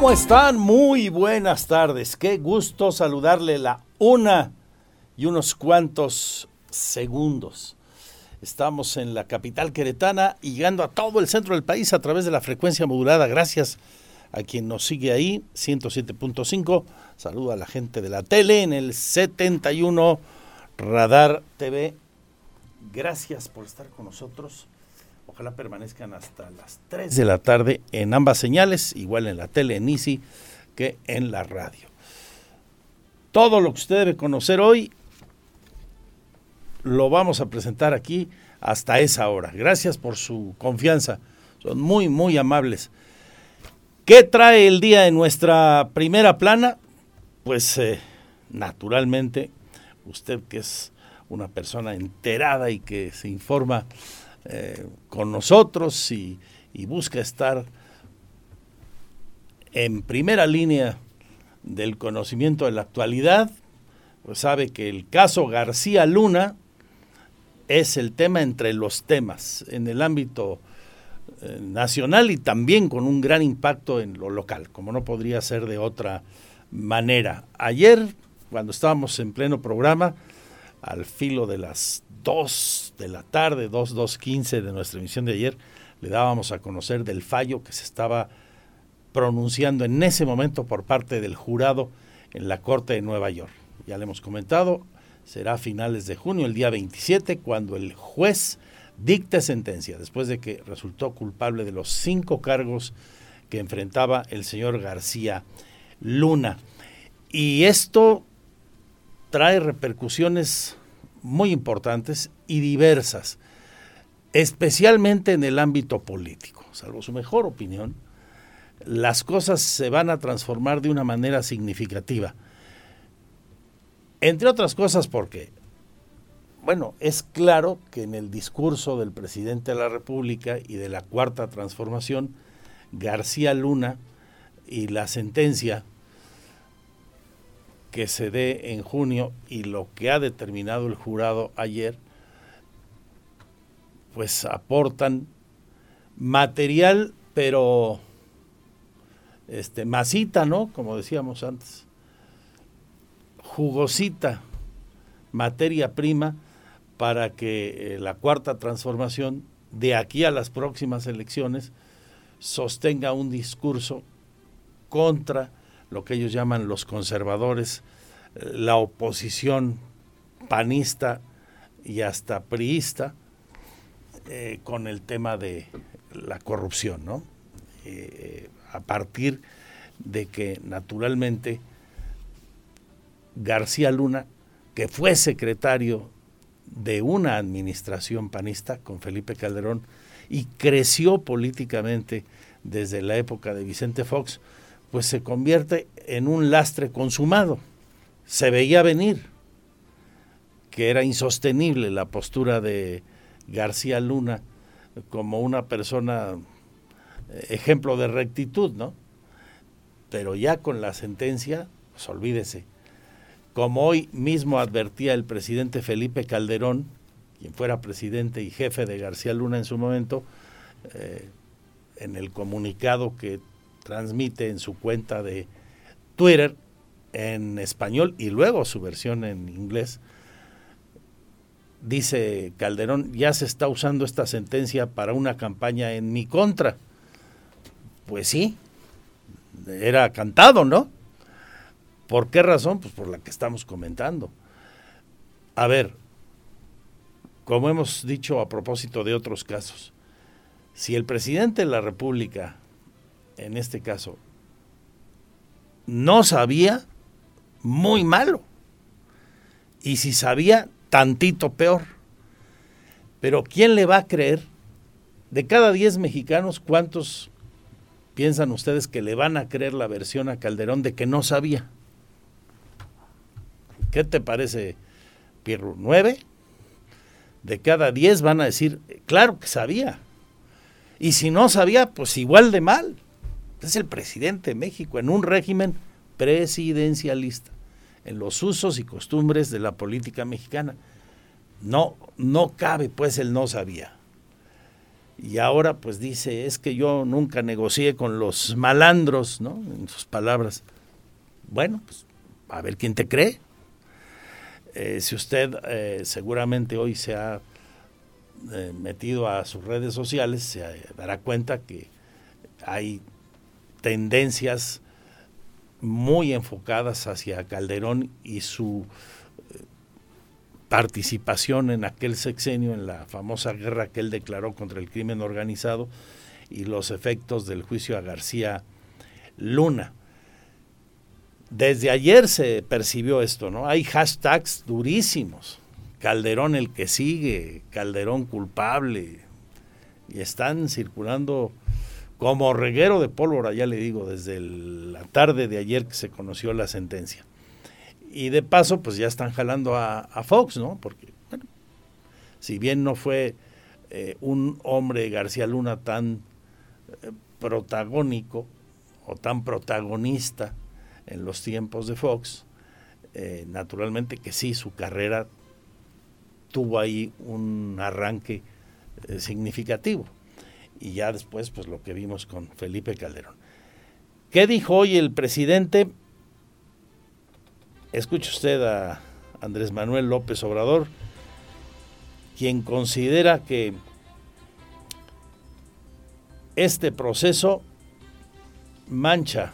¿Cómo están? Muy buenas tardes. Qué gusto saludarle la una y unos cuantos segundos. Estamos en la capital queretana y llegando a todo el centro del país a través de la frecuencia modulada. Gracias a quien nos sigue ahí, 107.5. Saludo a la gente de la tele en el 71 Radar TV. Gracias por estar con nosotros. Ojalá permanezcan hasta las 3 de la tarde en ambas señales, igual en la tele, en Easy, que en la radio. Todo lo que usted debe conocer hoy lo vamos a presentar aquí hasta esa hora. Gracias por su confianza. Son muy, muy amables. ¿Qué trae el día en nuestra primera plana? Pues eh, naturalmente, usted que es una persona enterada y que se informa eh, con nosotros y, y busca estar en primera línea del conocimiento de la actualidad, pues sabe que el caso García Luna es el tema entre los temas en el ámbito eh, nacional y también con un gran impacto en lo local, como no podría ser de otra manera. Ayer, cuando estábamos en pleno programa, al filo de las 2 de la tarde, 2, 2.15 de nuestra emisión de ayer, le dábamos a conocer del fallo que se estaba pronunciando en ese momento por parte del jurado en la Corte de Nueva York. Ya le hemos comentado, será a finales de junio, el día 27, cuando el juez dicte sentencia, después de que resultó culpable de los cinco cargos que enfrentaba el señor García Luna. Y esto trae repercusiones muy importantes y diversas, especialmente en el ámbito político. Salvo su mejor opinión, las cosas se van a transformar de una manera significativa. Entre otras cosas porque, bueno, es claro que en el discurso del presidente de la República y de la Cuarta Transformación, García Luna y la sentencia que se dé en junio y lo que ha determinado el jurado ayer, pues aportan material, pero este masita, ¿no? Como decíamos antes, jugosita, materia prima para que eh, la cuarta transformación de aquí a las próximas elecciones sostenga un discurso contra lo que ellos llaman los conservadores, eh, la oposición panista y hasta priista eh, con el tema de la corrupción, ¿no? Eh, a partir de que naturalmente García Luna, que fue secretario de una administración panista con Felipe Calderón y creció políticamente desde la época de Vicente Fox, pues se convierte en un lastre consumado. Se veía venir que era insostenible la postura de García Luna como una persona eh, ejemplo de rectitud, ¿no? Pero ya con la sentencia, pues olvídese. Como hoy mismo advertía el presidente Felipe Calderón, quien fuera presidente y jefe de García Luna en su momento, eh, en el comunicado que transmite en su cuenta de Twitter en español y luego su versión en inglés. Dice Calderón, ya se está usando esta sentencia para una campaña en mi contra. Pues sí, era cantado, ¿no? ¿Por qué razón? Pues por la que estamos comentando. A ver, como hemos dicho a propósito de otros casos, Si el presidente de la República, en este caso, no sabía, muy malo. Y si sabía, tantito peor. Pero ¿quién le va a creer? De cada 10 mexicanos, ¿cuántos piensan ustedes que le van a creer la versión a Calderón de que no sabía? ¿Qué te parece, Pierro? ¿Nueve? De cada 10 van a decir, claro que sabía. Y si no sabía, pues igual de mal. Es el presidente de México en un régimen presidencialista, en los usos y costumbres de la política mexicana. No, no cabe, pues él no sabía. Y ahora pues dice, es que yo nunca negocié con los malandros, ¿no? En sus palabras. Bueno, pues a ver quién te cree. Eh, si usted eh, seguramente hoy se ha eh, metido a sus redes sociales, se dará cuenta que hay tendencias muy enfocadas hacia Calderón y su participación en aquel sexenio, en la famosa guerra que él declaró contra el crimen organizado y los efectos del juicio a García Luna. Desde ayer se percibió esto, ¿no? Hay hashtags durísimos. Calderón el que sigue, Calderón culpable. Y están circulando como reguero de pólvora, ya le digo, desde la tarde de ayer que se conoció la sentencia. Y de paso, pues ya están jalando a, Fox, ¿no? Porque, bueno, si bien no fue eh, un hombre García Luna tan eh, protagónico o tan protagonista, en los tiempos de Fox, eh, naturalmente que sí, su carrera tuvo ahí un arranque significativo. Y ya después, pues lo que vimos con Felipe Calderón. ¿Qué dijo hoy el presidente? Escuche usted a Andrés Manuel López Obrador, quien considera que este proceso mancha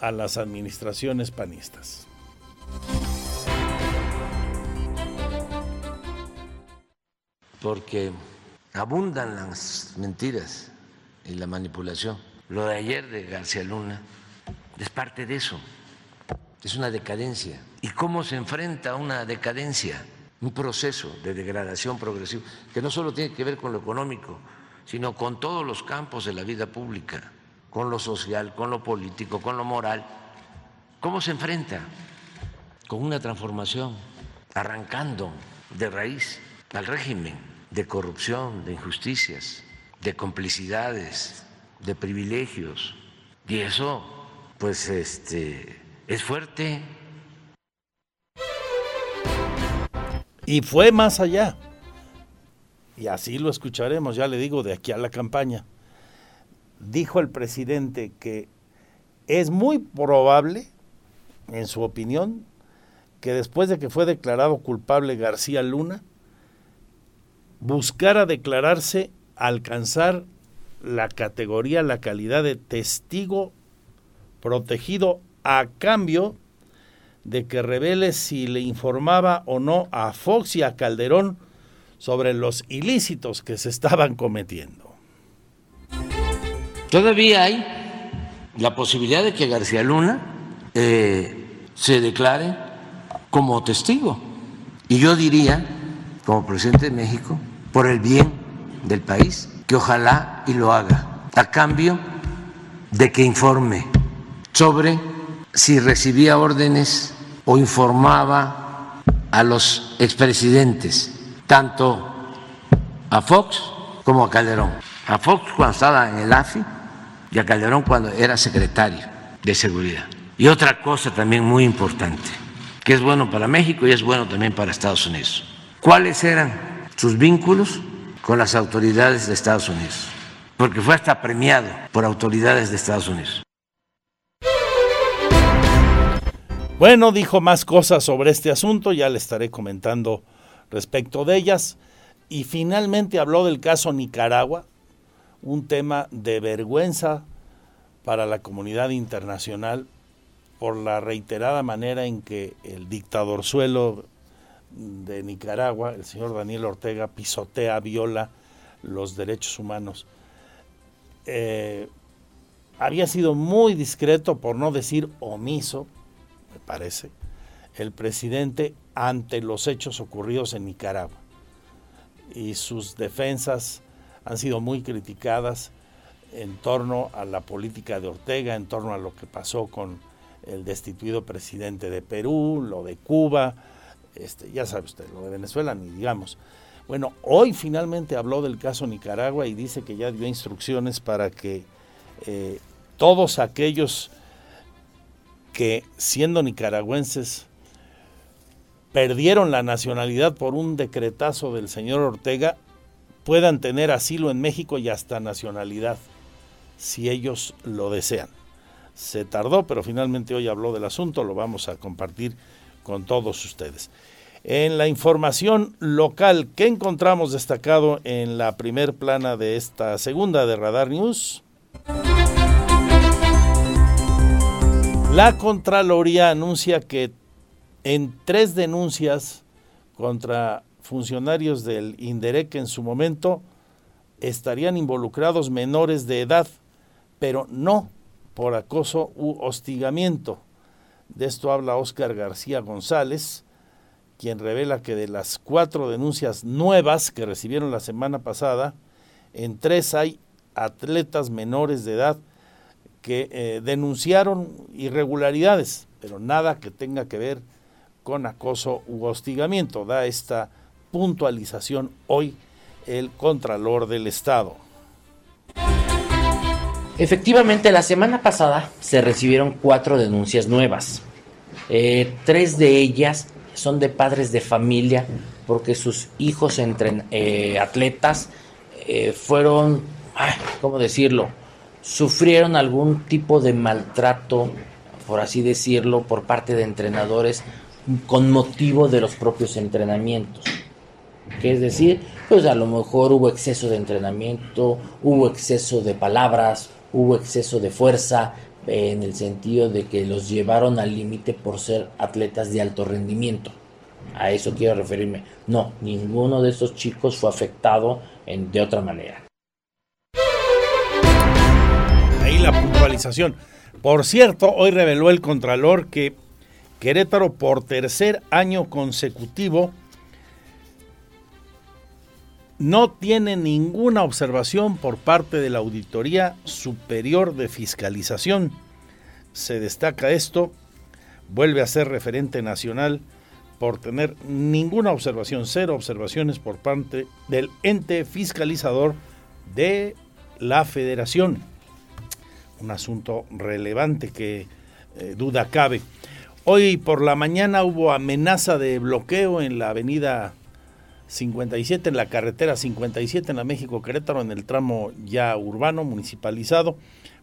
a las administraciones panistas. Porque abundan las mentiras y la manipulación. Lo de ayer de García Luna es parte de eso, es una decadencia. ¿Y cómo se enfrenta a una decadencia? Un proceso de degradación progresiva que no solo tiene que ver con lo económico, sino con todos los campos de la vida pública con lo social, con lo político, con lo moral. ¿Cómo se enfrenta? Con una transformación, arrancando de raíz al régimen de corrupción, de injusticias, de complicidades, de privilegios. Y eso, pues, este, es fuerte. Y fue más allá. Y así lo escucharemos, ya le digo, de aquí a la campaña dijo el presidente que es muy probable, en su opinión, que después de que fue declarado culpable García Luna, buscara declararse alcanzar la categoría, la calidad de testigo protegido a cambio de que revele si le informaba o no a Fox y a Calderón sobre los ilícitos que se estaban cometiendo. Todavía hay la posibilidad de que García Luna eh, se declare como testigo. Y yo diría, como presidente de México, por el bien del país, que ojalá y lo haga, a cambio de que informe sobre si recibía órdenes o informaba a los expresidentes, tanto a Fox como a Calderón. A Fox cuando estaba en el AFI y a Calderón cuando era secretario de Seguridad. Y otra cosa también muy importante, que es bueno para México y es bueno también para Estados Unidos. ¿Cuáles eran sus vínculos con las autoridades de Estados Unidos? Porque fue hasta premiado por autoridades de Estados Unidos. Bueno, dijo más cosas sobre este asunto, ya le estaré comentando respecto de ellas. Y finalmente habló del caso Nicaragua, un tema de vergüenza para la comunidad internacional por la reiterada manera en que el dictador suelo de Nicaragua, el señor Daniel Ortega, pisotea, viola los derechos humanos. Eh, había sido muy discreto, por no decir omiso, me parece, el presidente ante los hechos ocurridos en Nicaragua. Y sus defensas han sido muy criticadas en torno a la política de Ortega, en torno a lo que pasó con el destituido presidente de Perú, lo de Cuba, este, ya sabe usted, lo de Venezuela, ni digamos. Bueno, hoy finalmente habló del caso Nicaragua y dice que ya dio instrucciones para que eh, todos aquellos que siendo nicaragüenses perdieron la nacionalidad por un decretazo del señor Ortega puedan tener asilo en México y hasta nacionalidad, si ellos lo desean. Se tardó, pero finalmente hoy habló del asunto, lo vamos a compartir con todos ustedes. En la información local, ¿qué encontramos destacado en la primer plana de esta segunda de Radar News? La Contraloría anuncia que en tres denuncias contra funcionarios del INDEREC en su momento estarían involucrados menores de edad, pero no por acoso u hostigamiento. De esto habla Óscar García González, quien revela que de las cuatro denuncias nuevas que recibieron la semana pasada, en tres hay atletas menores de edad que eh, denunciaron irregularidades, pero nada que tenga que ver con acoso u hostigamiento. Da esta puntualización hoy el Contralor del Estado. Efectivamente, la semana pasada se recibieron cuatro denuncias nuevas. Eh, tres de ellas son de padres de familia porque sus hijos entre eh, atletas eh, fueron, ¿cómo decirlo? Sufrieron algún tipo de maltrato, por así decirlo, por parte de entrenadores con motivo de los propios entrenamientos. Que es decir, pues a lo mejor hubo exceso de entrenamiento, hubo exceso de palabras, hubo exceso de fuerza, en el sentido de que los llevaron al límite por ser atletas de alto rendimiento. A eso quiero referirme. No, ninguno de esos chicos fue afectado de otra manera. Ahí la puntualización. Por cierto, hoy reveló el Contralor que Querétaro por tercer año consecutivo no tiene ninguna observación por parte de la Auditoría Superior de Fiscalización. Se destaca esto, vuelve a ser referente nacional por tener ninguna observación, cero observaciones por parte del ente fiscalizador de la federación. Un asunto relevante que eh, duda cabe. Hoy por la mañana hubo amenaza de bloqueo en la avenida 57 en la carretera 57 en la México Querétaro en el tramo ya urbano municipalizado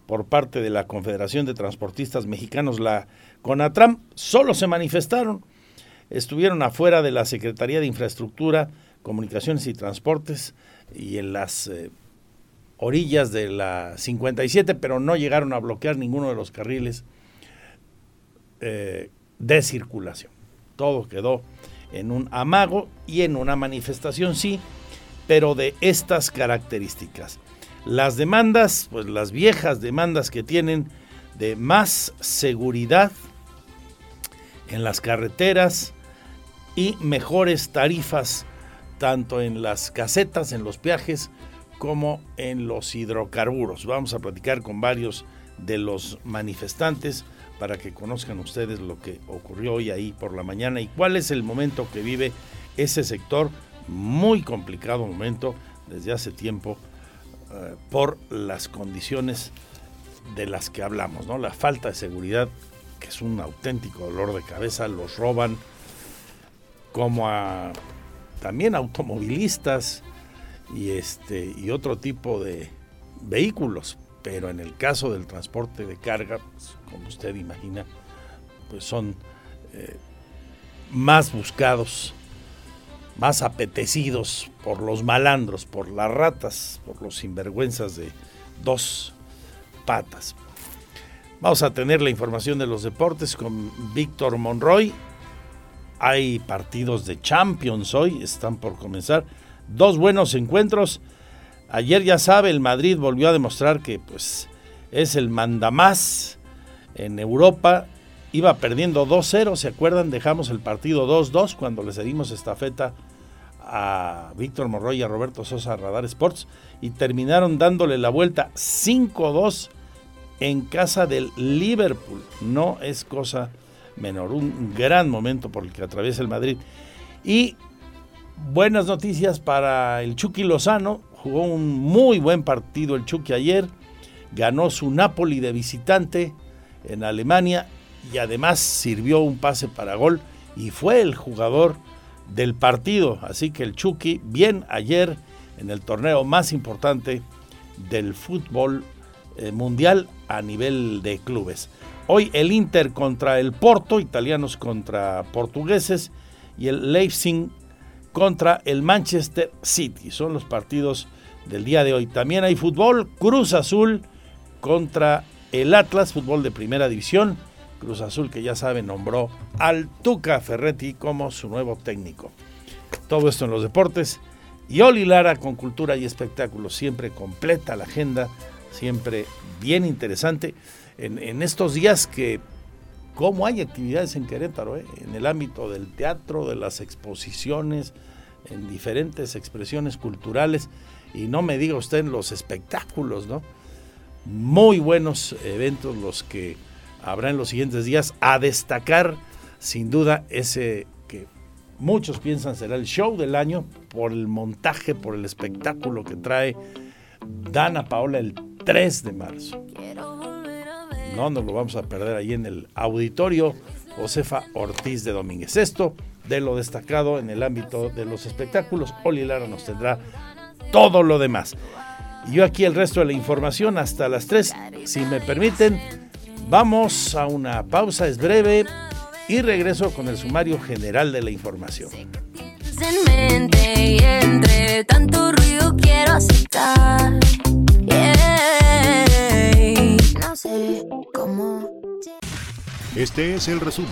por parte de la Confederación de Transportistas Mexicanos, la CONATRAM, solo se manifestaron, estuvieron afuera de la Secretaría de Infraestructura, Comunicaciones y Transportes y en las eh, orillas de la 57, pero no llegaron a bloquear ninguno de los carriles eh, de circulación. Todo quedó en un amago y en una manifestación sí, pero de estas características. Las demandas, pues las viejas demandas que tienen de más seguridad en las carreteras y mejores tarifas tanto en las casetas, en los viajes, como en los hidrocarburos. Vamos a platicar con varios de los manifestantes para que conozcan ustedes lo que ocurrió hoy ahí por la mañana y cuál es el momento que vive ese sector, muy complicado momento desde hace tiempo eh, por las condiciones de las que hablamos, ¿no? La falta de seguridad, que es un auténtico dolor de cabeza, los roban como a también automovilistas y este y otro tipo de vehículos, pero en el caso del transporte de carga, pues, como usted imagina, pues son eh, más buscados, más apetecidos por los malandros, por las ratas, por los sinvergüenzas de dos patas. Vamos a tener la información de los deportes con Víctor Monroy. Hay partidos de Champions hoy, están por comenzar. Dos buenos encuentros. Ayer ya sabe, el Madrid volvió a demostrar que pues es el mandamás en Europa. Iba perdiendo 2-0, ¿se acuerdan? Dejamos el partido 2-2 cuando le cedimos estafeta a Víctor Morroy y a Roberto Sosa Radar Sports y terminaron dándole la vuelta 5-2 en casa del Liverpool. No es cosa menor, un gran momento por el que atraviesa el Madrid. Y buenas noticias para el Chucky Lozano, jugó un muy buen partido el Chucky ayer, ganó su Napoli de visitante en Alemania y además sirvió un pase para gol y fue el jugador del partido. Así que el Chucky bien ayer en el torneo más importante del fútbol eh, mundial a nivel de clubes. Hoy el Inter contra el Porto, italianos contra portugueses, y el Leipzig contra el Manchester City. Son los partidos del día de hoy. También hay fútbol, Cruz Azul contra el Atlas, fútbol de primera división. Cruz Azul que ya sabe nombró al Tuca Ferretti como su nuevo técnico. Todo esto en los deportes. Y Oli Lara con cultura y espectáculos, siempre completa la agenda, siempre bien interesante. En, estos días que, ¿cómo hay actividades en Querétaro? Eh? En el ámbito del teatro, de las exposiciones, en diferentes expresiones culturales. Y no me diga usted en los espectáculos, ¿no? Muy buenos eventos los que habrá en los siguientes días. A destacar, sin duda, ese que muchos piensan será el show del año por el montaje, por el espectáculo que trae Dana Paola el 3 de marzo. No nos lo vamos a perder ahí en el auditorio Josefa Ortiz de Domínguez. Esto de lo destacado en el ámbito de los espectáculos. Oli Lara nos tendrá todo lo demás. Y yo aquí el resto de la información hasta las 3, si me permiten. Vamos a una pausa, es breve, y regreso con el sumario general de la información. Este es el resumen,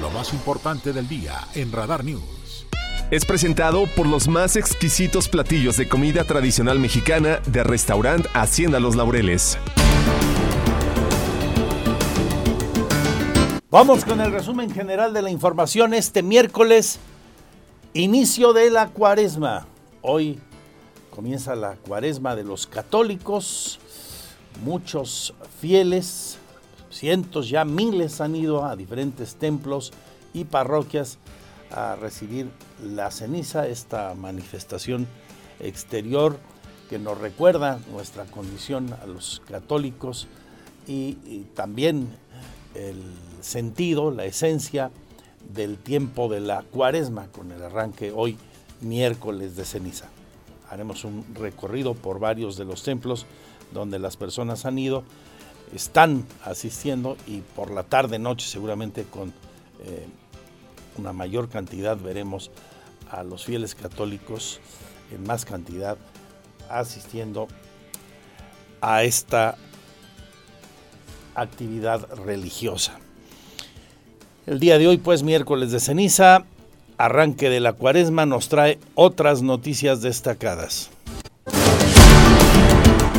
lo más importante del día en Radar News. Es presentado por los más exquisitos platillos de comida tradicional mexicana de restaurante Hacienda Los Laureles. Vamos con el resumen general de la información este miércoles, inicio de la cuaresma. Hoy comienza la cuaresma de los católicos. Muchos fieles, cientos ya miles han ido a diferentes templos y parroquias a recibir la ceniza, esta manifestación exterior que nos recuerda nuestra condición a los católicos y, también el sentido, la esencia del tiempo de la cuaresma con el arranque hoy miércoles de ceniza. Haremos un recorrido por varios de los templos donde las personas han ido, están asistiendo y por la tarde, noche seguramente con eh, una mayor cantidad veremos a los fieles católicos en más cantidad asistiendo a esta actividad religiosa. El día de hoy, pues miércoles de ceniza, arranque de la cuaresma, nos trae otras noticias destacadas.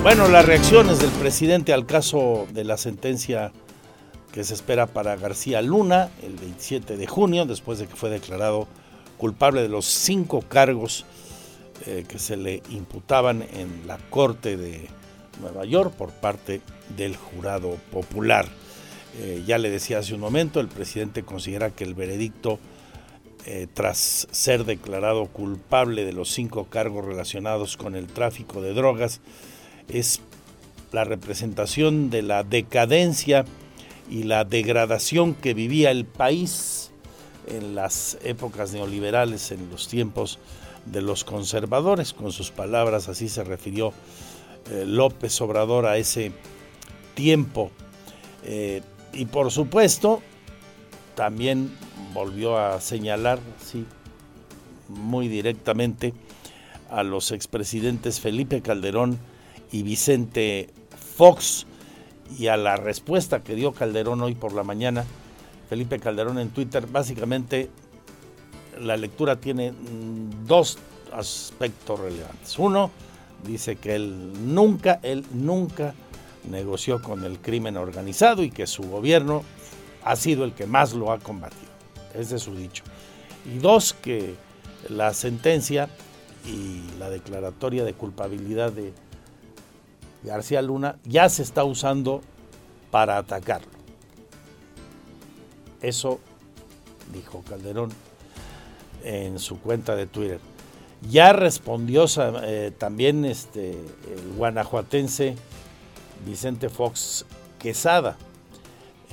Bueno, las reacciones del presidente al caso de la sentencia que se espera para García Luna el 27 de junio, después de que fue declarado culpable de los cinco cargos eh, que se le imputaban en la Corte de Nueva York por parte del jurado popular. Eh, ya le decía hace un momento, el presidente considera que el veredicto, eh, tras ser declarado culpable de los cinco cargos relacionados con el tráfico de drogas, es la representación de la decadencia y la degradación que vivía el país en las épocas neoliberales, en los tiempos de los conservadores. Con sus palabras así se refirió eh, López Obrador a ese tiempo. Y por supuesto, también volvió a señalar, sí, muy directamente a los expresidentes Felipe Calderón y Vicente Fox y a la respuesta que dio Calderón hoy por la mañana, Felipe Calderón en Twitter, básicamente la lectura tiene dos aspectos relevantes. Uno, dice que él nunca, él nunca negoció con el crimen organizado y que su gobierno ha sido el que más lo ha combatido. Ese es su dicho. Y dos, que la sentencia y la declaratoria de culpabilidad de García Luna ya se está usando para atacarlo. Eso dijo Calderón en su cuenta de Twitter. Ya respondió eh, también este, el guanajuatense Vicente Fox Quesada.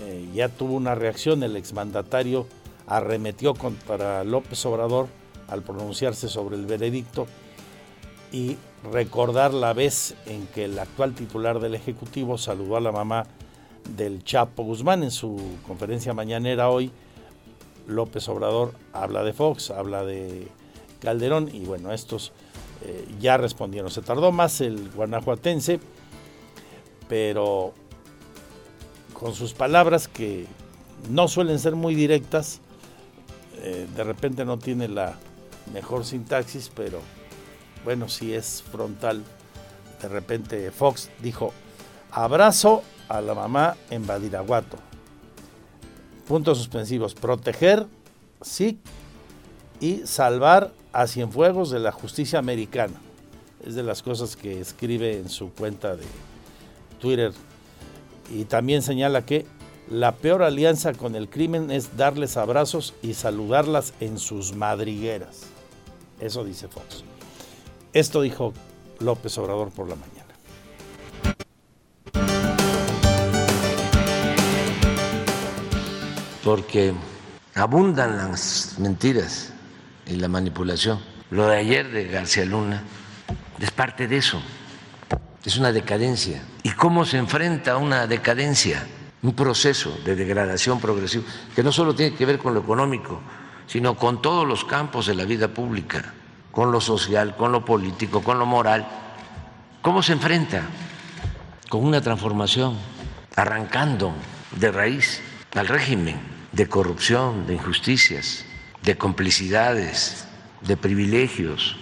Eh, ya tuvo una reacción, el exmandatario arremetió contra López Obrador al pronunciarse sobre el veredicto y recordar la vez en que el actual titular del Ejecutivo saludó a la mamá del Chapo Guzmán en su conferencia mañanera hoy. López Obrador habla de Fox, habla de Calderón y bueno, estos eh, ya respondieron. Se tardó más el guanajuatense, pero con sus palabras que no suelen ser muy directas, eh, de repente no tiene la mejor sintaxis, pero bueno, si es frontal. De repente Fox dijo, abrazo a la mamá en Badiraguato. Puntos suspensivos, proteger, sí, y salvar a Cienfuegos de la justicia americana. Es de las cosas que escribe en su cuenta de Twitter. Y también señala que la peor alianza con el crimen es darles abrazos y saludarlas en sus madrigueras. Eso dice Fox. Esto dijo López Obrador por la mañana. Porque abundan las mentiras y la manipulación. Lo de ayer de García Luna es parte de eso. Es una decadencia. ¿Y cómo se enfrenta a una decadencia? Un proceso de degradación progresiva que no solo tiene que ver con lo económico, sino con todos los campos de la vida pública con lo social, con lo político, con lo moral. ¿Cómo se enfrenta? Con una transformación, arrancando de raíz al régimen de corrupción, de injusticias, de complicidades, de privilegios.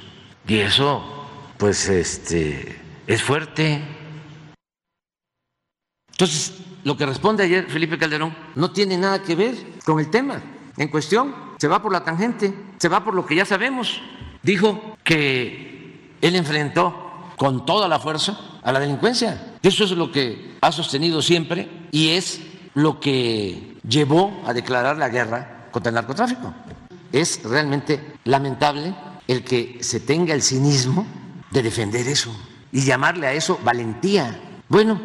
Y eso, pues, este, es fuerte. Entonces, lo que responde ayer Felipe Calderón no tiene nada que ver con el tema en cuestión. Se va por la tangente, se va por lo que ya sabemos dijo que él enfrentó con toda la fuerza a la delincuencia. Eso es lo que ha sostenido siempre y es lo que llevó a declarar la guerra contra el narcotráfico. Es realmente lamentable el que se tenga el cinismo de defender eso y llamarle a eso valentía. Bueno,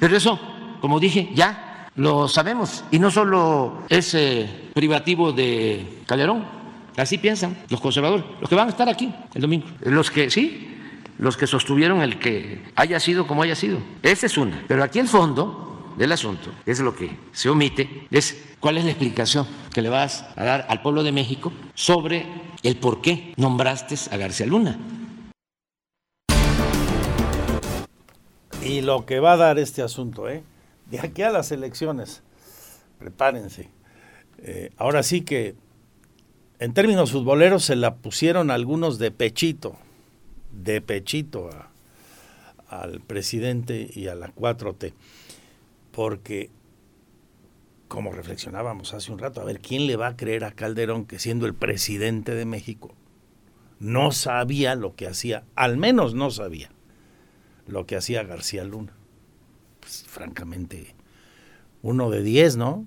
pero eso, como dije, ya lo sabemos y no solo es eh, privativo de Calderón, Así piensan los conservadores, los que van a estar aquí el domingo, los que sí, los que sostuvieron el que haya sido como haya sido. Esa es una. Pero aquí el fondo del asunto es lo que se omite, es cuál es la explicación que le vas a dar al pueblo de México sobre el por qué nombraste a García Luna. Y lo que va a dar este asunto, ¿eh? De aquí a las elecciones, prepárense. Eh, ahora sí que en términos futboleros se la pusieron algunos de pechito, de pechito al presidente y a la 4T, porque como reflexionábamos hace un rato, a ver, ¿quién le va a creer a Calderón que siendo el presidente de México no sabía lo que hacía, al menos no sabía lo que hacía García Luna? Pues francamente, uno de diez, ¿no?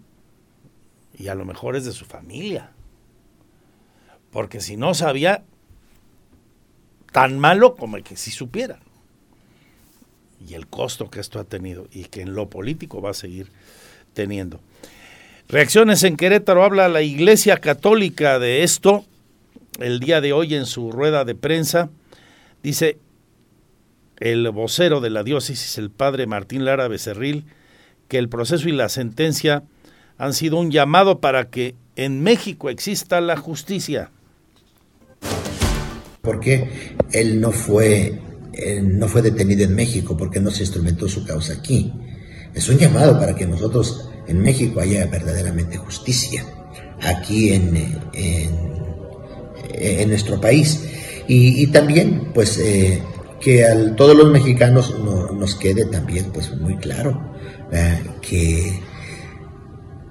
Y a lo mejor es de su familia porque si no sabía, tan malo como el que sí supiera. Y el costo que esto ha tenido y que en lo político va a seguir teniendo. Reacciones en Querétaro habla la Iglesia Católica de esto el día de hoy en su rueda de prensa. Dice el vocero de la diócesis, el padre Martín Lara Becerril, que el proceso y la sentencia han sido un llamado para que en México exista la justicia porque él no fue, no fue detenido en México, porque no se instrumentó su causa aquí. Es un llamado para que nosotros en México haya verdaderamente justicia, aquí en, en, nuestro país. Y, también, pues, eh, que a todos los mexicanos nos quede también pues muy claro que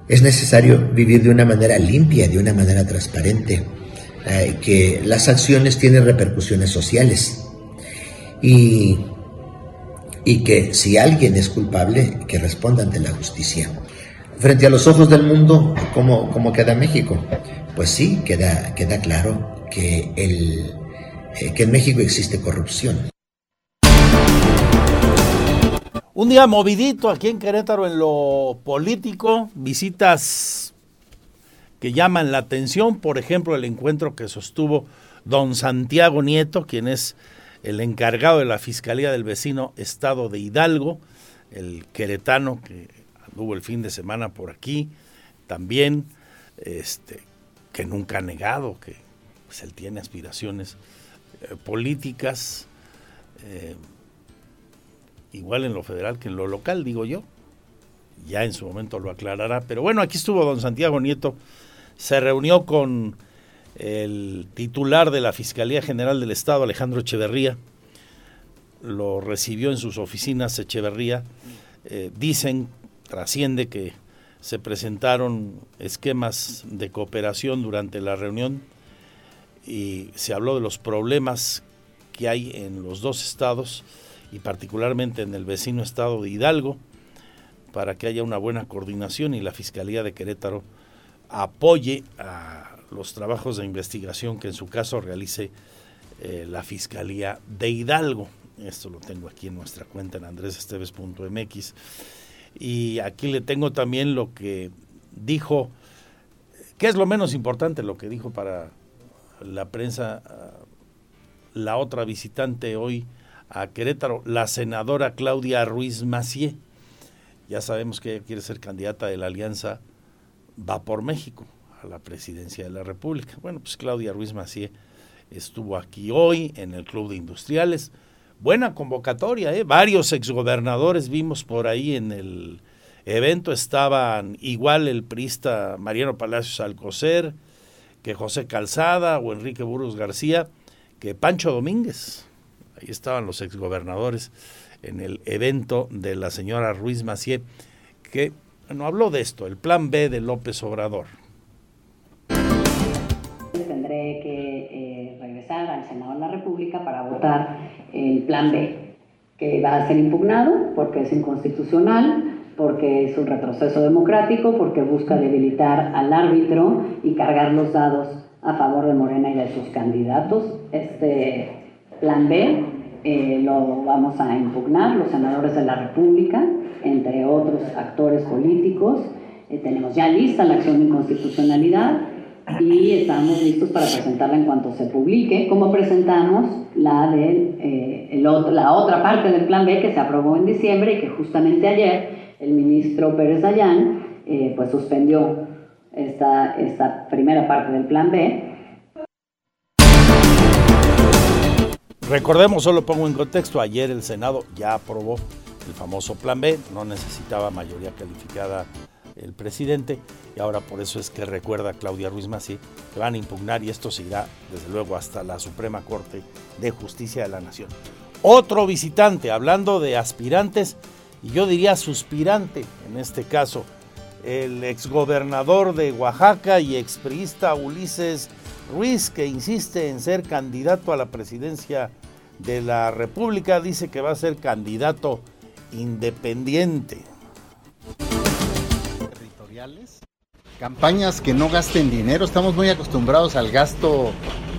es necesario vivir de una manera limpia, de una manera transparente, eh, que las acciones tienen repercusiones sociales y, y que si alguien es culpable, que responda ante la justicia. Frente a los ojos del mundo, ¿cómo, queda México? Pues sí, queda, queda claro que, el, eh, que en México existe corrupción. Un día movidito aquí en Querétaro en lo político, visitas que llaman la atención, por ejemplo, el encuentro que sostuvo don Santiago Nieto, quien es el encargado de la Fiscalía del vecino Estado de Hidalgo, el queretano que anduvo el fin de semana por aquí, también, este, que nunca ha negado que pues, él tiene aspiraciones eh, políticas. Eh, igual en lo federal que en lo local, digo yo. Ya en su momento lo aclarará. Pero bueno, aquí estuvo don Santiago Nieto. Se reunió con el titular de la Fiscalía General del Estado, Alejandro Echeverría. Lo recibió en sus oficinas Echeverría. Eh, dicen, trasciende que se presentaron esquemas de cooperación durante la reunión y se habló de los problemas que hay en los dos estados y particularmente en el vecino estado de Hidalgo, para que haya una buena coordinación y la Fiscalía de Querétaro apoye a los trabajos de investigación que en su caso realice eh, la Fiscalía de Hidalgo. Esto lo tengo aquí en nuestra cuenta en andresesteves.mx. Y aquí le tengo también lo que dijo, que es lo menos importante, lo que dijo para la prensa ah, la otra visitante hoy a Querétaro, la senadora Claudia Ruiz Macié. Ya sabemos que ella quiere ser candidata de la Alianza Va por México a la presidencia de la República. Bueno, pues Claudia Ruiz Macié estuvo aquí hoy en el Club de Industriales. Buena convocatoria, ¿eh? Varios exgobernadores vimos por ahí en el evento. Estaban igual el priista Mariano Palacios Alcocer, que José Calzada o Enrique Burgos García, que Pancho Domínguez, Ahí estaban los exgobernadores en el evento de la señora Ruiz Macié, que no habló de esto, el plan B de López Obrador. Tendré que eh, regresar al Senado de la República para votar el plan B, que va a ser impugnado porque es inconstitucional, porque es un retroceso democrático, porque busca debilitar al árbitro y cargar los dados a favor de Morena y de sus candidatos. Este Plan B eh, lo vamos a impugnar los senadores de la República, entre otros actores políticos. Eh, tenemos ya lista la acción de inconstitucionalidad y estamos listos para presentarla en cuanto se publique, como presentamos la, de, eh, la otra parte del Plan B que se aprobó en diciembre y que justamente ayer el ministro Pérez Dayán pues suspendió esta, esta primera parte del Plan B Recordemos, solo pongo en contexto, ayer el Senado ya aprobó el famoso Plan B, no necesitaba mayoría calificada el presidente y ahora por eso es que recuerda Claudia Ruiz Mací que van a impugnar y esto se irá desde luego hasta la Suprema Corte de Justicia de la Nación. Otro visitante, hablando de aspirantes, y yo diría suspirante en este caso, el exgobernador de Oaxaca y expriista Ulises Ruiz, que insiste en ser candidato a la presidencia de la República, dice que va a ser candidato independiente. Territoriales, campañas que no gasten dinero, estamos muy acostumbrados al gasto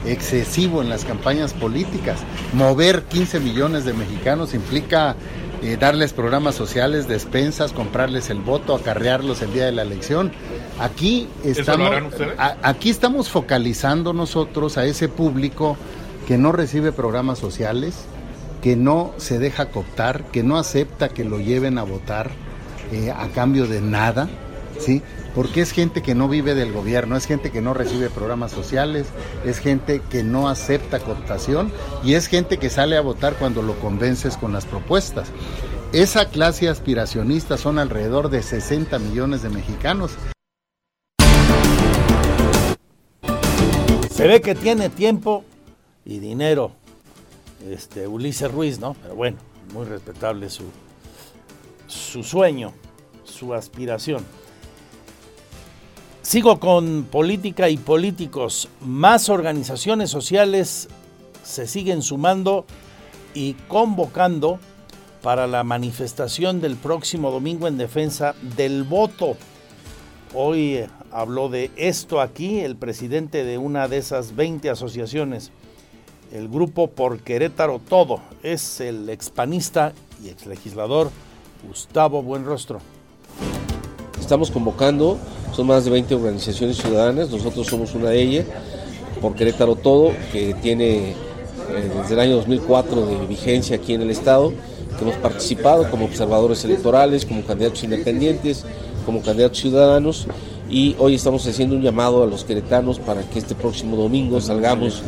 excesivo en las campañas políticas. Mover 15 millones de mexicanos implica eh, darles programas sociales, despensas, comprarles el voto, acarrearlos el día de la elección. Aquí estamos, aquí estamos focalizando nosotros a ese público que no recibe programas sociales, que no se deja cooptar, que no acepta que lo lleven a votar eh, a cambio de nada, ¿sí? Porque es gente que no vive del gobierno, es gente que no recibe programas sociales, es gente que no acepta cooptación y es gente que sale a votar cuando lo convences con las propuestas. Esa clase aspiracionista son alrededor de 60 millones de mexicanos. Se ve que tiene tiempo y dinero este, Ulises Ruiz, ¿no? Pero bueno, muy respetable su, su sueño, su aspiración. Sigo con política y políticos. Más organizaciones sociales se siguen sumando y convocando para la manifestación del próximo domingo en defensa del voto. Hoy habló de esto aquí el presidente de una de esas 20 asociaciones, el grupo Por Querétaro Todo, es el expanista y exlegislador Gustavo Buenrostro. Estamos convocando, son más de 20 organizaciones ciudadanas, nosotros somos una de ellas, Por Querétaro Todo, que tiene eh, desde el año 2004 de vigencia aquí en el estado, que hemos participado como observadores electorales, como candidatos independientes, como candidatos ciudadanos y hoy estamos haciendo un llamado a los queretanos para que este próximo domingo salgamos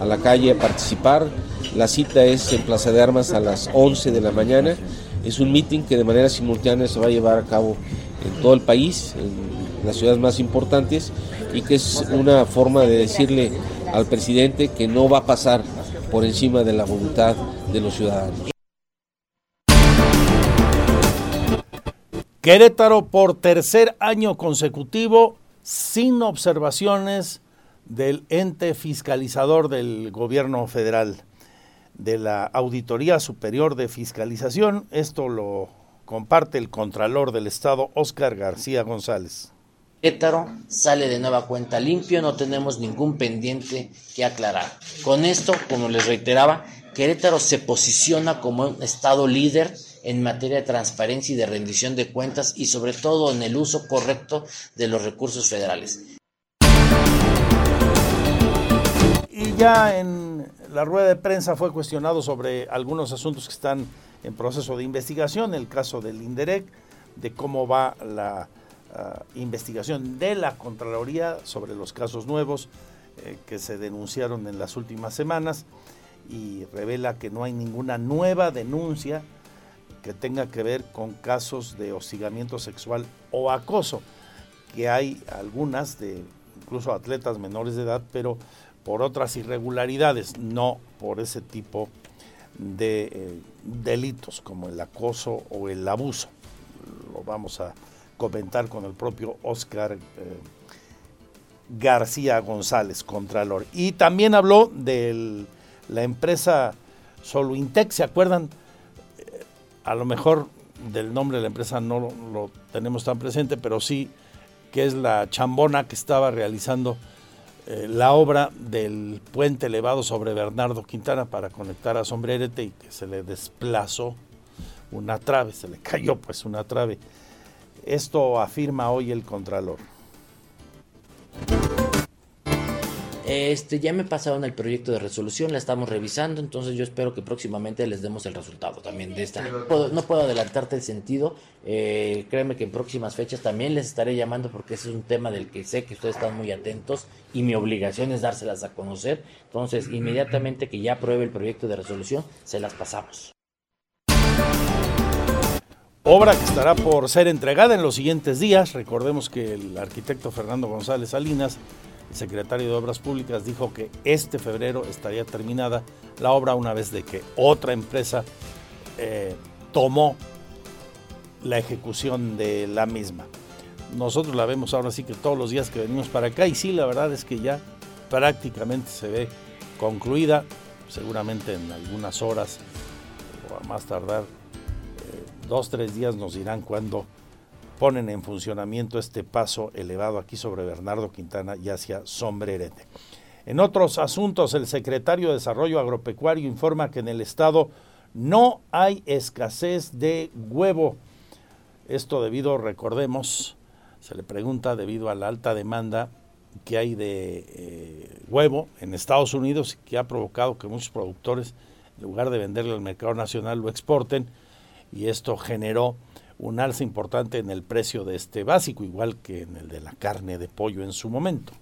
a la calle a participar. La cita es en Plaza de Armas a las 11 de la mañana. Es un meeting que de manera simultánea se va a llevar a cabo en todo el país, las ciudades más importantes, y que es una forma de decirle al presidente que no va a pasar por encima de la voluntad de los ciudadanos. Querétaro por tercer año consecutivo sin observaciones del ente fiscalizador del gobierno federal, de la Auditoría Superior de Fiscalización. Esto lo comparte el Contralor del Estado, Óscar García González. Querétaro sale de nueva cuenta limpio, no tenemos ningún pendiente que aclarar. Con esto, como les reiteraba, Querétaro se posiciona como un estado líder en materia de transparencia y de rendición de cuentas y sobre todo en el uso correcto de los recursos federales. Y ya en la rueda de prensa fue cuestionado sobre algunos asuntos que están en proceso de investigación, el caso del INDEREC, de cómo va la uh, investigación de la Contraloría sobre los casos nuevos eh, que se denunciaron en las últimas semanas y revela que no hay ninguna nueva denuncia que tenga que ver con casos de hostigamiento sexual o acoso, que hay algunas de incluso atletas menores de edad, pero por otras irregularidades, no por ese tipo de eh, delitos como el acoso o el abuso. Lo vamos a comentar con el propio Oscar eh, García González, Contralor. Y también habló de la empresa Soluintec, ¿se acuerdan? a lo mejor del nombre de la empresa no lo, tenemos tan presente, pero sí que es la chambona que estaba realizando eh, la obra del puente elevado sobre Bernardo Quintana para conectar a Sombrerete y que se le desplazó una trave, se le cayó pues una trave. Esto afirma hoy el Contralor. Este, ya me pasaron el proyecto de resolución, la estamos revisando, entonces yo espero que próximamente les demos el resultado también de esta. no puedo adelantarte el sentido, eh, créeme que en próximas fechas también les estaré llamando porque ese es un tema del que sé que ustedes están muy atentos y mi obligación es dárselas a conocer. Entonces, inmediatamente que ya apruebe el proyecto de resolución, se las pasamos. Obra que estará por ser entregada en los siguientes días. Recordemos que el arquitecto Fernando González Salinas secretario de Obras Públicas dijo que este febrero estaría terminada la obra una vez de que otra empresa eh, tomó la ejecución de la misma. Nosotros la vemos ahora sí que todos los días que venimos para acá y sí, la verdad es que ya prácticamente se ve concluida, seguramente en algunas horas o a más tardar dos, tres días nos dirán cuándo ponen en funcionamiento este paso elevado aquí sobre Bernardo Quintana y hacia Sombrerete. En otros asuntos, el secretario de Desarrollo Agropecuario informa que en el estado no hay escasez de huevo. Esto debido, recordemos, se le pregunta debido a la alta demanda que hay de eh, huevo en Estados Unidos que ha provocado que muchos productores, en lugar de venderlo al mercado nacional, lo exporten y esto generó un alza importante en el precio de este básico, igual que en el de la carne de pollo en su momento.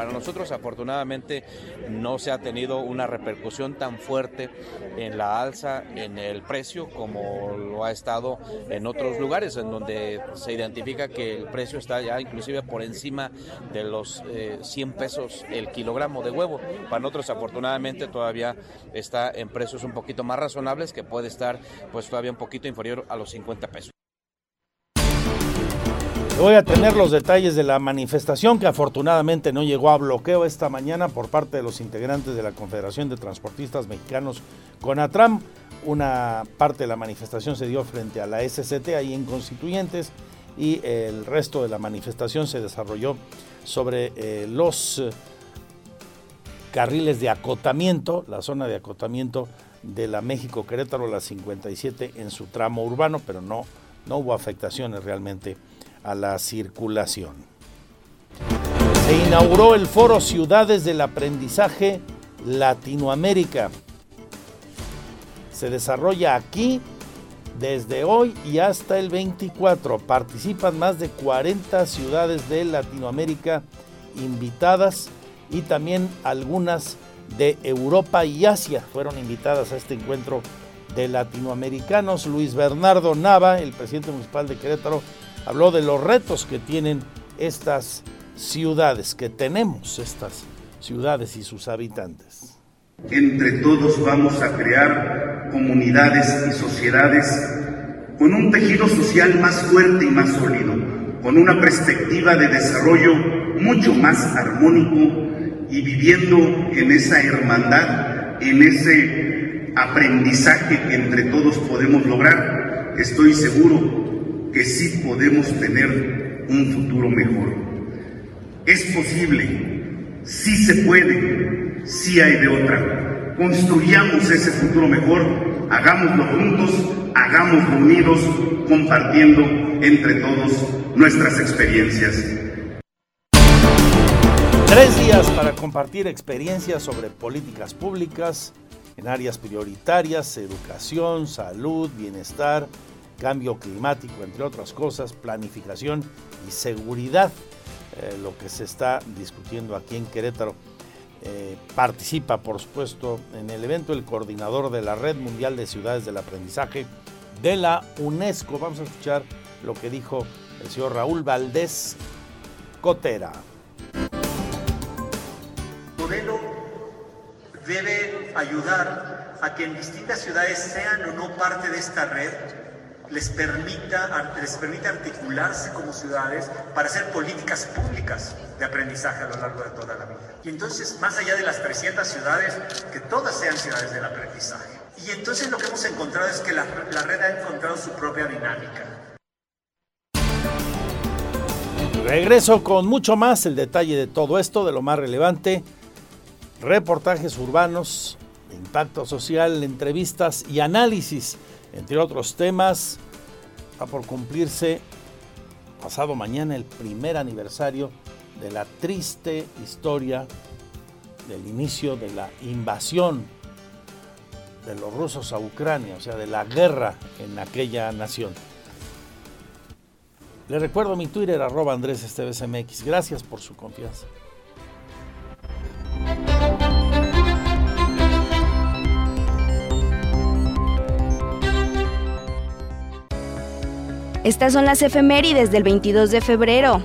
Para nosotros afortunadamente no se ha tenido una repercusión tan fuerte en la alza en el precio como lo ha estado en otros lugares en donde se identifica que el precio está ya inclusive por encima de los 100 eh, pesos el kilogramo de huevo. Para nosotros afortunadamente todavía está en precios un poquito más razonables que puede estar pues todavía un poquito inferior a los 50 pesos. Voy a tener los detalles de la manifestación que afortunadamente no llegó a bloqueo esta mañana por parte de los integrantes de la Confederación de Transportistas Mexicanos CONATRAM. Una parte de la manifestación se dio frente a la SCT ahí en Constituyentes y el resto de la manifestación se desarrolló sobre eh, los carriles de acotamiento, la zona de acotamiento de la México Querétaro, la 57 en su tramo urbano, pero no, no hubo afectaciones realmente a la circulación. Se inauguró el foro Ciudades del Aprendizaje Latinoamérica. Se desarrolla aquí desde hoy y hasta el 24. Participan más de 40 ciudades de Latinoamérica invitadas y también algunas de Europa y Asia fueron invitadas a este encuentro de latinoamericanos. Luis Bernardo Nava, el presidente municipal de Querétaro, habló de los retos que tienen estas ciudades, que tenemos estas ciudades y sus habitantes. Entre todos vamos a crear comunidades y sociedades con un tejido social más fuerte y más sólido, con una perspectiva de desarrollo mucho más armónico y viviendo en esa hermandad, en ese aprendizaje que entre todos podemos lograr, estoy seguro que sí podemos tener un futuro mejor. Es posible, sí se puede, sí hay de otra. Construyamos ese futuro mejor, hagámoslo juntos, hagámoslo unidos, compartiendo entre todos nuestras experiencias. Tres días para compartir experiencias sobre políticas públicas en áreas prioritarias, educación, salud, bienestar, cambio climático, entre otras cosas, planificación y seguridad, eh, lo que se está discutiendo aquí en Querétaro. Eh, participa, por supuesto, en el evento el coordinador de la Red Mundial de Ciudades del Aprendizaje de la UNESCO. Vamos a escuchar lo que dijo el señor Raúl Valdés Cotera. El modelo debe ayudar a que en distintas ciudades sean o no parte de esta red les permita, les permita articularse como ciudades para hacer políticas públicas de aprendizaje a lo largo de toda la vida. Y entonces, más allá de las 300 ciudades, que todas sean ciudades del aprendizaje. Y entonces lo que hemos encontrado es que la, la red ha encontrado su propia dinámica. Regreso con mucho más el detalle de todo esto, de lo más relevante, reportajes urbanos, impacto social, entrevistas y análisis entre otros temas, va por cumplirse pasado mañana el primer aniversario de la triste historia del inicio de la invasión de los rusos a Ucrania, o sea, de la guerra en aquella nación. Le recuerdo mi Twitter, arroba Andrés Gracias por su confianza. Estas son las efemérides del 22 de febrero.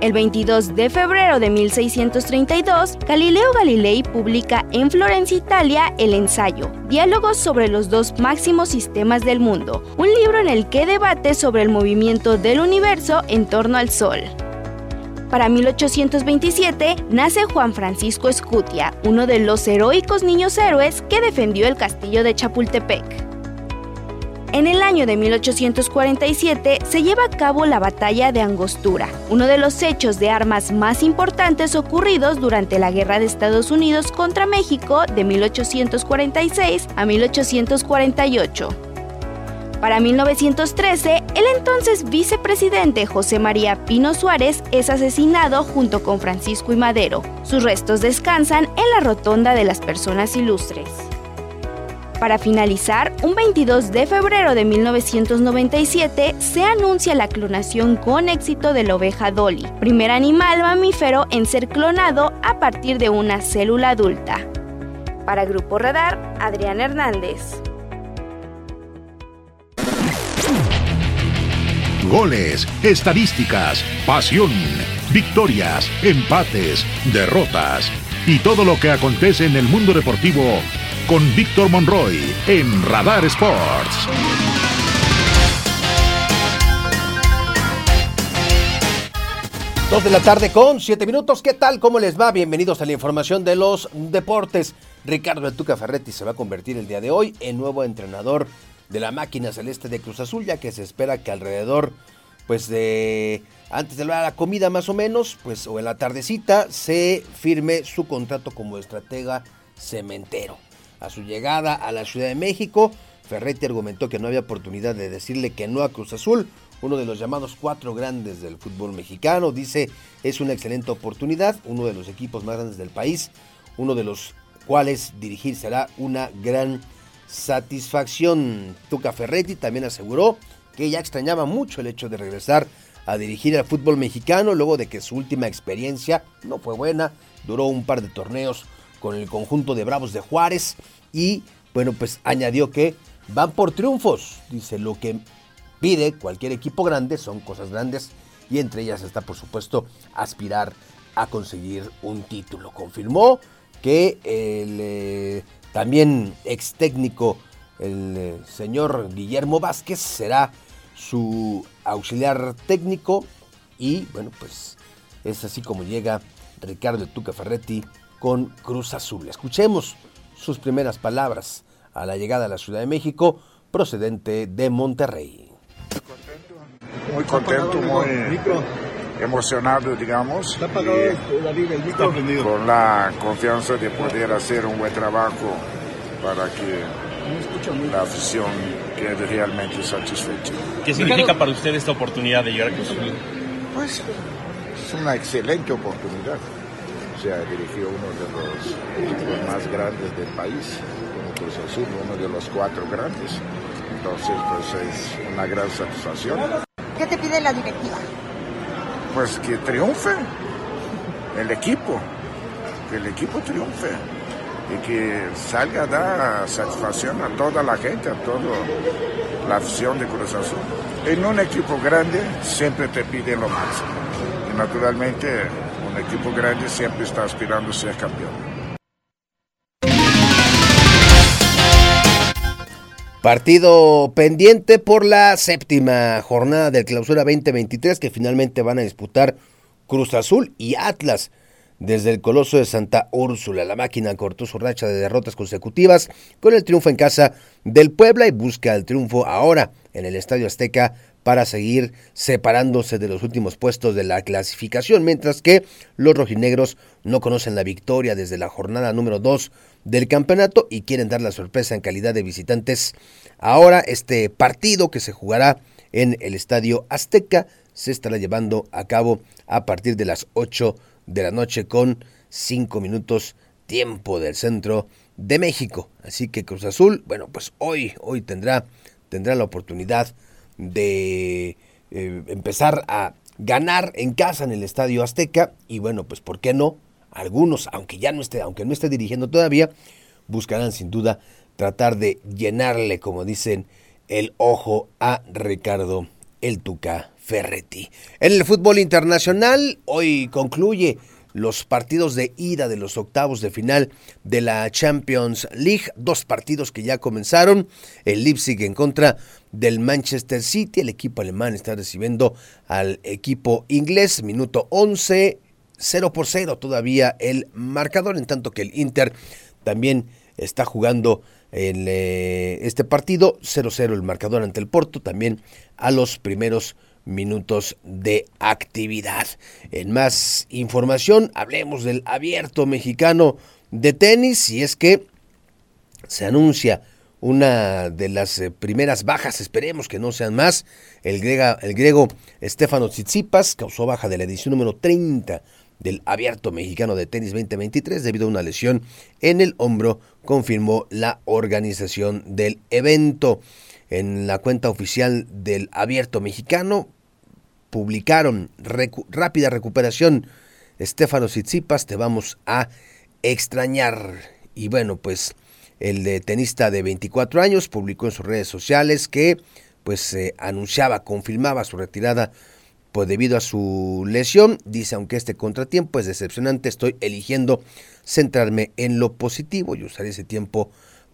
El 22 de febrero de 1632, Galileo Galilei publica en Florencia, Italia, el ensayo Diálogos sobre los dos máximos sistemas del mundo, un libro en el que debate sobre el movimiento del universo en torno al Sol. Para 1827 nace Juan Francisco Escutia, uno de los heroicos niños héroes que defendió el castillo de Chapultepec. En el año de 1847 se lleva a cabo la batalla de Angostura, uno de los hechos de armas más importantes ocurridos durante la Guerra de Estados Unidos contra México de 1846 a 1848. Para 1913, el entonces vicepresidente José María Pino Suárez es asesinado junto con Francisco y Madero. Sus restos descansan en la Rotonda de las Personas Ilustres. Para finalizar, un 22 de febrero de 1997 se anuncia la clonación con éxito de la oveja Dolly, primer animal mamífero en ser clonado a partir de una célula adulta. Para Grupo Radar, Adrián Hernández. Goles, estadísticas, pasión, victorias, empates, derrotas y todo lo que acontece en el mundo deportivo con Víctor Monroy en Radar Sports. Dos de la tarde con siete minutos. ¿Qué tal? ¿Cómo les va? Bienvenidos a la información de los deportes. Ricardo Tuca Ferretti se va a convertir el día de hoy en nuevo entrenador de la máquina celeste de Cruz Azul, ya que se espera que alrededor, pues de antes de la comida más o menos, pues o en la tardecita, se firme su contrato como estratega cementero. A su llegada a la Ciudad de México, Ferretti argumentó que no había oportunidad de decirle que no a Cruz Azul, uno de los llamados cuatro grandes del fútbol mexicano. Dice, es una excelente oportunidad, uno de los equipos más grandes del país, uno de los cuales dirigir será una gran satisfacción. Tuca Ferretti también aseguró que ya extrañaba mucho el hecho de regresar a dirigir al fútbol mexicano luego de que su última experiencia no fue buena, duró un par de torneos con el conjunto de Bravos de Juárez y bueno, pues añadió que van por triunfos. Dice, lo que pide cualquier equipo grande son cosas grandes y entre ellas está por supuesto aspirar a conseguir un título. Confirmó que el eh, también ex técnico, el eh, señor Guillermo Vázquez, será su auxiliar técnico y bueno, pues es así como llega Ricardo Tuca Ferretti con Cruz Azul. Escuchemos sus primeras palabras a la llegada a la Ciudad de México procedente de Monterrey. Muy contento, muy emocionado, digamos, y con la confianza de poder hacer un buen trabajo para que la afición quede realmente satisfecha. ¿Qué significa para usted esta oportunidad de llegar a Cruz Azul? Pues es una excelente oportunidad. Sea, dirigió uno de los equipos más grandes del país, como Cruz Azul, uno de los cuatro grandes. Entonces, pues es una gran satisfacción. ¿Qué te pide la directiva? Pues que triunfe el equipo, que el equipo triunfe y que salga a dar satisfacción a toda la gente, a toda la afición de Cruz Azul. En un equipo grande siempre te piden lo máximo y naturalmente equipo grande siempre está aspirando a ser campeón. Partido pendiente por la séptima jornada del clausura 2023 que finalmente van a disputar Cruz Azul y Atlas. Desde el Coloso de Santa Úrsula, la máquina cortó su racha de derrotas consecutivas con el triunfo en casa del Puebla y busca el triunfo ahora en el Estadio Azteca para seguir separándose de los últimos puestos de la clasificación, mientras que los rojinegros no conocen la victoria desde la jornada número 2 del campeonato y quieren dar la sorpresa en calidad de visitantes. Ahora este partido que se jugará en el Estadio Azteca se estará llevando a cabo a partir de las 8 de la noche con 5 minutos tiempo del centro de México. Así que Cruz Azul, bueno, pues hoy, hoy tendrá, tendrá la oportunidad de eh, empezar a ganar en casa en el Estadio Azteca y bueno, pues ¿por qué no? algunos, aunque ya no esté, aunque no esté dirigiendo todavía, buscarán sin duda tratar de llenarle, como dicen, el ojo a Ricardo El Tuca Ferretti. En el fútbol internacional, hoy concluye los partidos de ida de los octavos de final de la Champions League, dos partidos que ya comenzaron, el Leipzig en contra del Manchester City, el equipo alemán está recibiendo al equipo inglés, minuto 11, 0 por 0 todavía el marcador, en tanto que el Inter también está jugando en eh, este partido 0-0 el marcador ante el Porto, también a los primeros minutos de actividad. En más información, hablemos del abierto mexicano de tenis y es que se anuncia una de las eh, primeras bajas, esperemos que no sean más, el, el griego Stefano Tsitsipas causó baja de la edición número 30 del Abierto Mexicano de Tenis 2023 debido a una lesión en el hombro, confirmó la organización del evento. En la cuenta oficial del Abierto Mexicano publicaron rápida recuperación. Estefano Tsitsipas, te vamos a extrañar. Y bueno, pues el tenista de 24 años publicó en sus redes sociales que pues eh, anunciaba, confirmaba su retirada pues debido a su lesión. Dice, aunque este contratiempo es decepcionante, estoy eligiendo centrarme en lo positivo y usar ese tiempo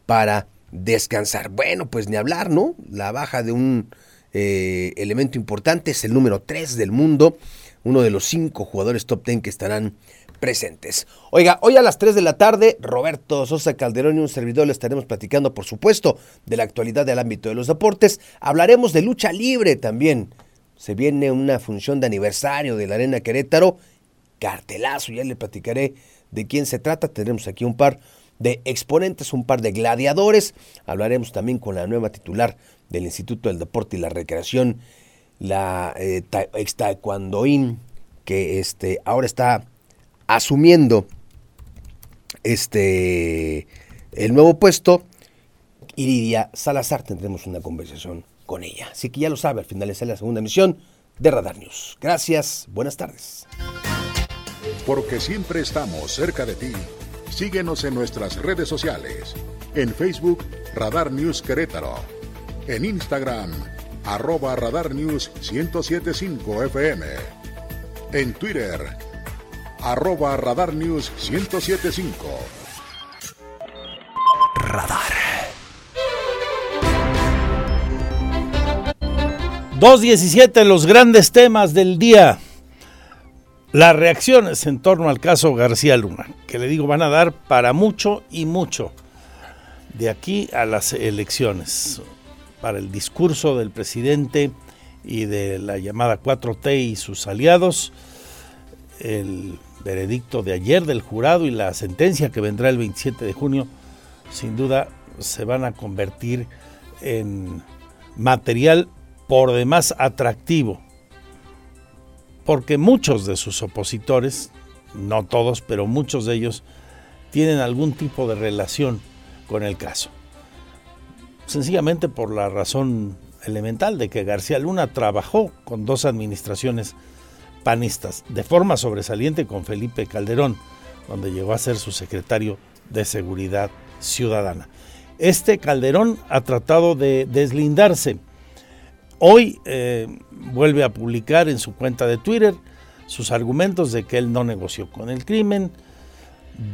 para descansar. Bueno, pues ni hablar, ¿no? La baja de un eh, elemento importante es el número 3 del mundo, uno de los cinco jugadores top 10 que estarán presentes. Oiga, hoy a las 3 de la tarde, Roberto Sosa Calderón y un servidor le estaremos platicando, por supuesto, de la actualidad del ámbito de los deportes. Hablaremos de lucha libre también. Se viene una función de aniversario de la Arena Querétaro. Cartelazo, ya le platicaré de quién se trata. Tendremos aquí un par de exponentes, un par de gladiadores. Hablaremos también con la nueva titular del Instituto del Deporte y la Recreación, la eh, ex taekwondoín, que este, ahora está asumiendo este el nuevo puesto, Iridia Salazar, tendremos una conversación con ella. Así que ya lo sabe, al final es la segunda emisión de Radar News. Gracias, buenas tardes. Porque siempre estamos cerca de ti. Síguenos en nuestras redes sociales. En Facebook, Radar News Querétaro. En Instagram, arroba Radar News 1075 FM. En Twitter, arroba Radar News 1075. Radar. 2.17, los grandes temas del día. Las reacciones en torno al caso García Luna, que le digo van a dar para mucho y mucho de aquí a las elecciones, para el discurso del presidente y de la llamada 4T y sus aliados, el veredicto de ayer del jurado y la sentencia que vendrá el 27 de junio, sin duda se van a convertir en material por demás atractivo, porque muchos de sus opositores, no todos, pero muchos de ellos, tienen algún tipo de relación con el caso. Sencillamente por la razón elemental de que García Luna trabajó con dos administraciones panistas, de forma sobresaliente con Felipe Calderón, donde llegó a ser su secretario de Seguridad Ciudadana. Este Calderón ha tratado de deslindarse. Hoy eh, vuelve a publicar en su cuenta de Twitter sus argumentos de que él no negoció con el crimen,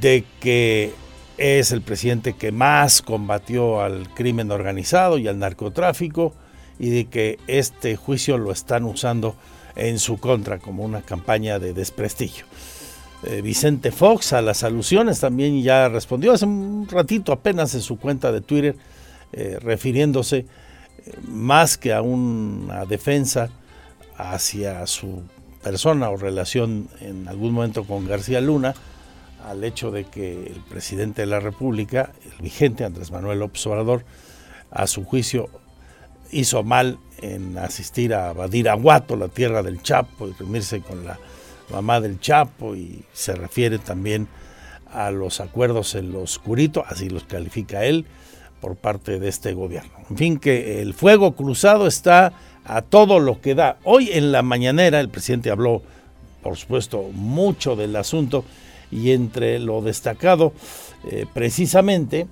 de que es el presidente que más combatió al crimen organizado y al narcotráfico y de que este juicio lo están usando en su contra como una campaña de desprestigio. Eh, Vicente Fox a las alusiones también ya respondió hace un ratito apenas en su cuenta de Twitter, eh, refiriéndose eh, más que a una defensa hacia su persona o relación en algún momento con García Luna, al hecho de que el presidente de la República, el vigente Andrés Manuel López Obrador, a su juicio hizo mal en asistir a Badiraguato, la tierra del Chapo, y reunirse con la mamá del Chapo, y se refiere también a los acuerdos en lo oscurito, así los califica él, por parte de este gobierno. En fin, que el fuego cruzado está a todo lo que da. Hoy en la mañanera el presidente habló, por supuesto, mucho del asunto y entre lo destacado, eh, precisamente,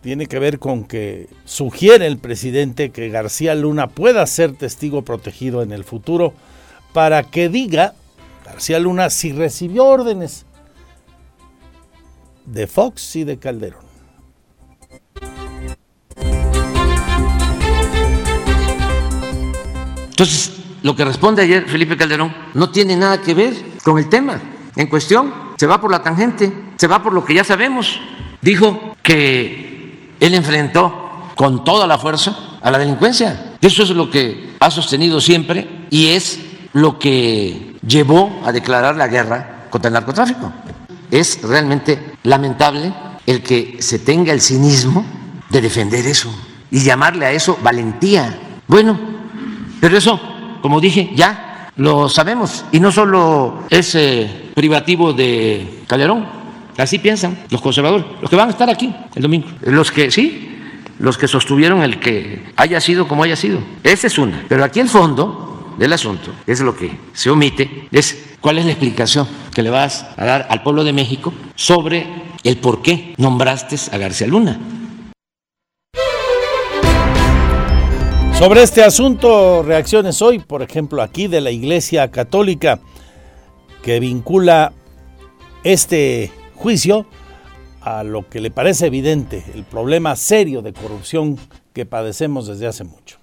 tiene que ver con que sugiere el presidente que García Luna pueda ser testigo protegido en el futuro para que diga García Luna si recibió órdenes de Fox y de Calderón. Entonces, lo que responde ayer Felipe Calderón no tiene nada que ver con el tema en cuestión. Se va por la tangente, se va por lo que ya sabemos. Dijo que él enfrentó con toda la fuerza a la delincuencia. Eso es lo que ha sostenido siempre y es lo que llevó a declarar la guerra contra el narcotráfico. Es realmente lamentable el que se tenga el cinismo de defender eso y llamarle a eso valentía. Bueno, pero eso, como dije, ya lo sabemos y no solo es privativo de Calderón. Así piensan los conservadores, los que van a estar aquí el domingo. Los que, sí, los que sostuvieron el que haya sido como haya sido. Esa es una. Pero aquí el fondo del asunto es lo que se omite, es cuál es la explicación que le vas a dar al pueblo de México sobre el por qué nombraste a García Luna. Sobre este asunto, reacciones hoy, por ejemplo, aquí de la Iglesia Católica, que vincula este juicio a lo que le parece evidente, el problema serio de corrupción que padecemos desde hace mucho.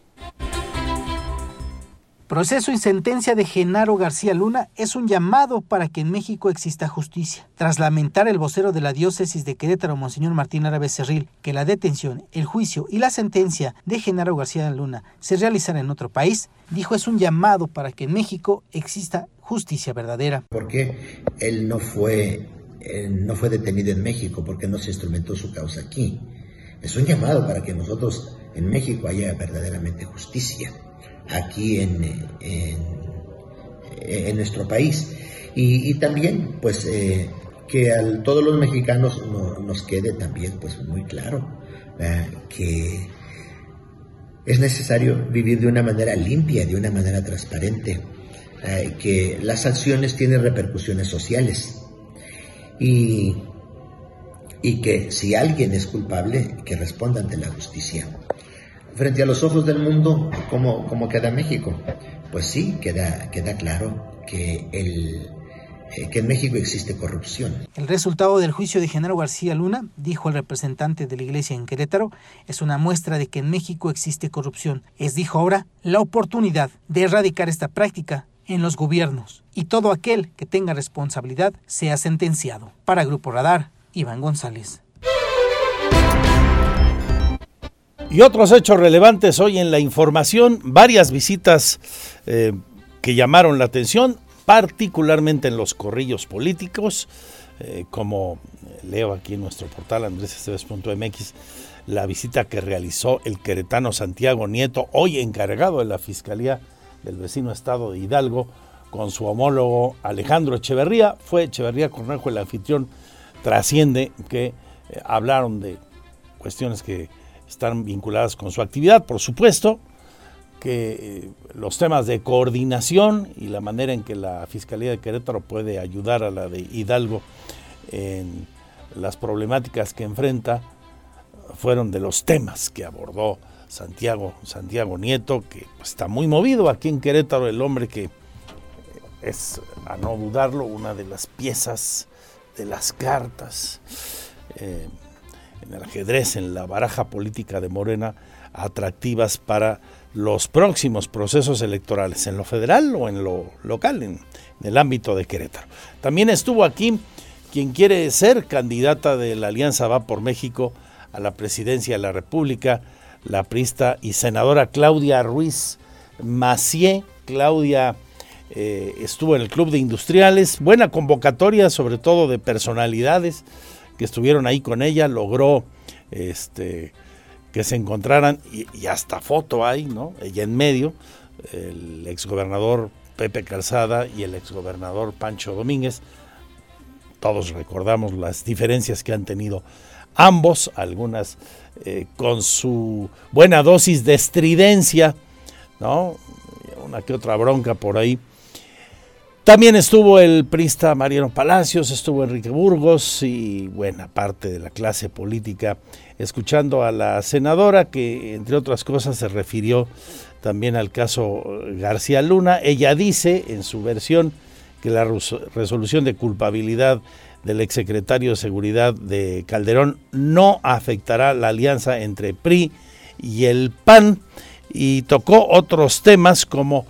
Proceso y sentencia de Genaro García Luna es un llamado para que en México exista justicia. Tras lamentar el vocero de la diócesis de Querétaro, Monseñor Martín Árabe Cerril, que la detención, el juicio y la sentencia de Genaro García Luna se realizara en otro país, dijo es un llamado para que en México exista justicia verdadera. Porque él no fue, él no fue detenido en México, porque no se instrumentó su causa aquí. Es un llamado para que nosotros en México haya verdaderamente justicia aquí en, en, nuestro país. Y, también, pues, eh, que a todos los mexicanos nos quede también, pues, muy claro que es necesario vivir de una manera limpia, de una manera transparente, que las acciones tienen repercusiones sociales y, y que si alguien es culpable, que responda ante la justicia frente a los ojos del mundo, ¿cómo, cómo queda México? Pues sí, queda, queda claro que, el, eh, que en México existe corrupción. El resultado del juicio de Genaro García Luna, dijo el representante de la iglesia en Querétaro, es una muestra de que en México existe corrupción. Es, dijo ahora, la oportunidad de erradicar esta práctica en los gobiernos y todo aquel que tenga responsabilidad sea sentenciado. Para Grupo Radar, Iván González. Y otros hechos relevantes hoy en la información, varias visitas eh, que llamaron la atención, particularmente en los corrillos políticos, eh, como leo aquí en nuestro portal andresesteves.mx, la visita que realizó el queretano Santiago Nieto, hoy encargado de la Fiscalía del vecino estado de Hidalgo, con su homólogo Alejandro Echeverría. Fue Echeverría Cornejo el anfitrión, trasciende que eh, hablaron de cuestiones que están vinculadas con su actividad, por supuesto, que eh, los temas de coordinación y la manera en que la Fiscalía de Querétaro puede ayudar a la de Hidalgo en las problemáticas que enfrenta fueron de los temas que abordó Santiago, Santiago Nieto, que está muy movido aquí en Querétaro, el hombre que es, a no dudarlo, una de las piezas de las cartas. Eh, en el ajedrez, en la baraja política de Morena, atractivas para los próximos procesos electorales, en lo federal o en lo local, en, el ámbito de Querétaro. También estuvo aquí quien quiere ser candidata de la Alianza Va por México a la presidencia de la República, la prista y senadora Claudia Ruiz Macié. Claudia eh, estuvo en el Club de Industriales, buena convocatoria, sobre todo de personalidades que estuvieron ahí con ella, logró este, que se encontraran, y, hasta foto hay, ¿no? Ella en medio, el exgobernador Pepe Calzada y el exgobernador Pancho Domínguez. Todos recordamos las diferencias que han tenido ambos, algunas eh, con su buena dosis de estridencia, ¿no? Una que otra bronca por ahí también estuvo el prista Mariano Palacios, estuvo Enrique Burgos y buena parte de la clase política escuchando a la senadora que, entre otras cosas, se refirió también al caso García Luna. Ella dice en su versión que la resolución de culpabilidad del exsecretario de Seguridad de Calderón no afectará la alianza entre PRI y el PAN y tocó otros temas como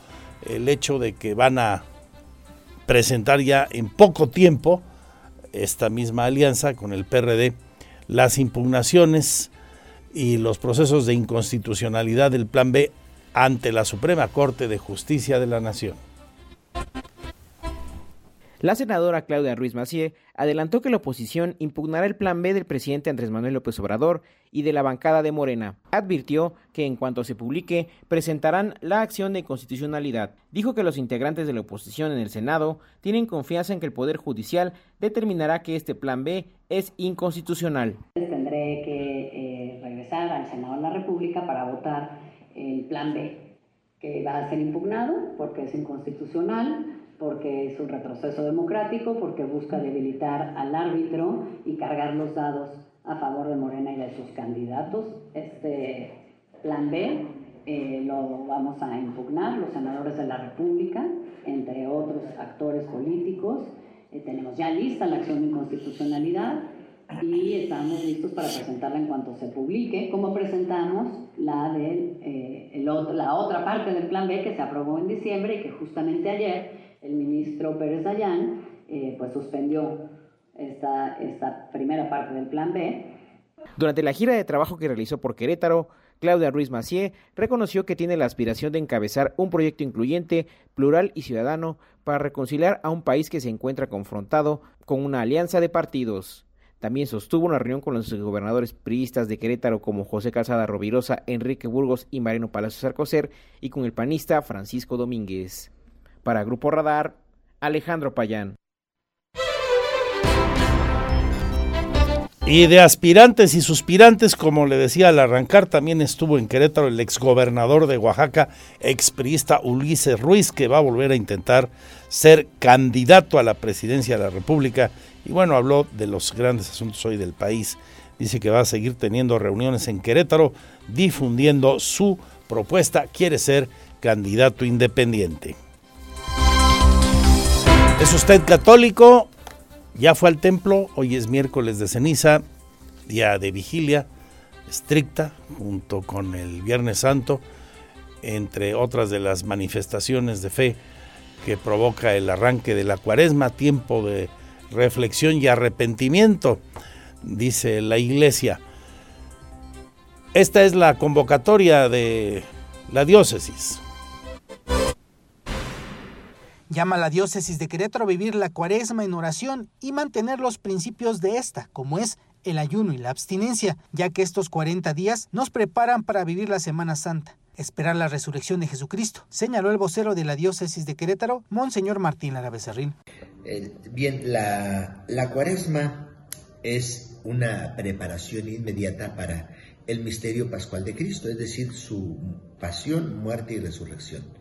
el hecho de que van a presentar ya en poco tiempo esta misma alianza con el PRD las impugnaciones y los procesos de inconstitucionalidad del Plan B ante la Suprema Corte de Justicia de la Nación. La senadora Claudia Ruiz Macié adelantó que la oposición impugnará el plan B del presidente Andrés Manuel López Obrador y de la bancada de Morena. Advirtió que en cuanto se publique presentarán la acción de constitucionalidad. Dijo que los integrantes de la oposición en el Senado tienen confianza en que el Poder Judicial determinará que este plan B es inconstitucional. Tendré que eh, regresar al Senado de la República para votar el plan B, que va a ser impugnado porque es inconstitucional porque es un retroceso democrático, porque busca debilitar al árbitro y cargar los dados a favor de Morena y de sus candidatos. Este plan B eh, lo vamos a impugnar los senadores de la República, entre otros actores políticos. Eh, tenemos ya lista la acción de inconstitucionalidad y estamos listos para presentarla en cuanto se publique, como presentamos la, de, eh, la otra parte del plan B que se aprobó en diciembre y que justamente ayer el ministro Pérez Dayán eh, pues suspendió esta, esta primera parte del plan B. Durante la gira de trabajo que realizó por Querétaro, Claudia Ruiz Macié reconoció que tiene la aspiración de encabezar un proyecto incluyente, plural y ciudadano para reconciliar a un país que se encuentra confrontado con una alianza de partidos. También sostuvo una reunión con los gobernadores priistas de Querétaro como José Calzada Rovirosa, Enrique Burgos y Mariano Palacios Sarcoser y con el panista Francisco Domínguez. Para Grupo Radar, Alejandro Payán. Y de aspirantes y suspirantes, como le decía al arrancar, también estuvo en Querétaro el exgobernador de Oaxaca, expriista Ulises Ruiz, que va a volver a intentar ser candidato a la presidencia de la República. Y bueno, habló de los grandes asuntos hoy del país. Dice que va a seguir teniendo reuniones en Querétaro, difundiendo su propuesta. Quiere ser candidato independiente. ¿Es usted católico? Ya fue al templo, hoy es miércoles de ceniza, día de vigilia estricta, junto con el Viernes Santo, entre otras de las manifestaciones de fe que provoca el arranque de la cuaresma, tiempo de reflexión y arrepentimiento, dice la iglesia. Esta es la convocatoria de la diócesis llama a la diócesis de Querétaro a vivir la cuaresma en oración y mantener los principios de esta, como es el ayuno y la abstinencia, ya que estos 40 días nos preparan para vivir la Semana Santa. Esperar la resurrección de Jesucristo, señaló el vocero de la diócesis de Querétaro, Monseñor Martín Lara bien, la, la cuaresma es una preparación inmediata para el misterio pascual de Cristo, es decir, su pasión, muerte y resurrección.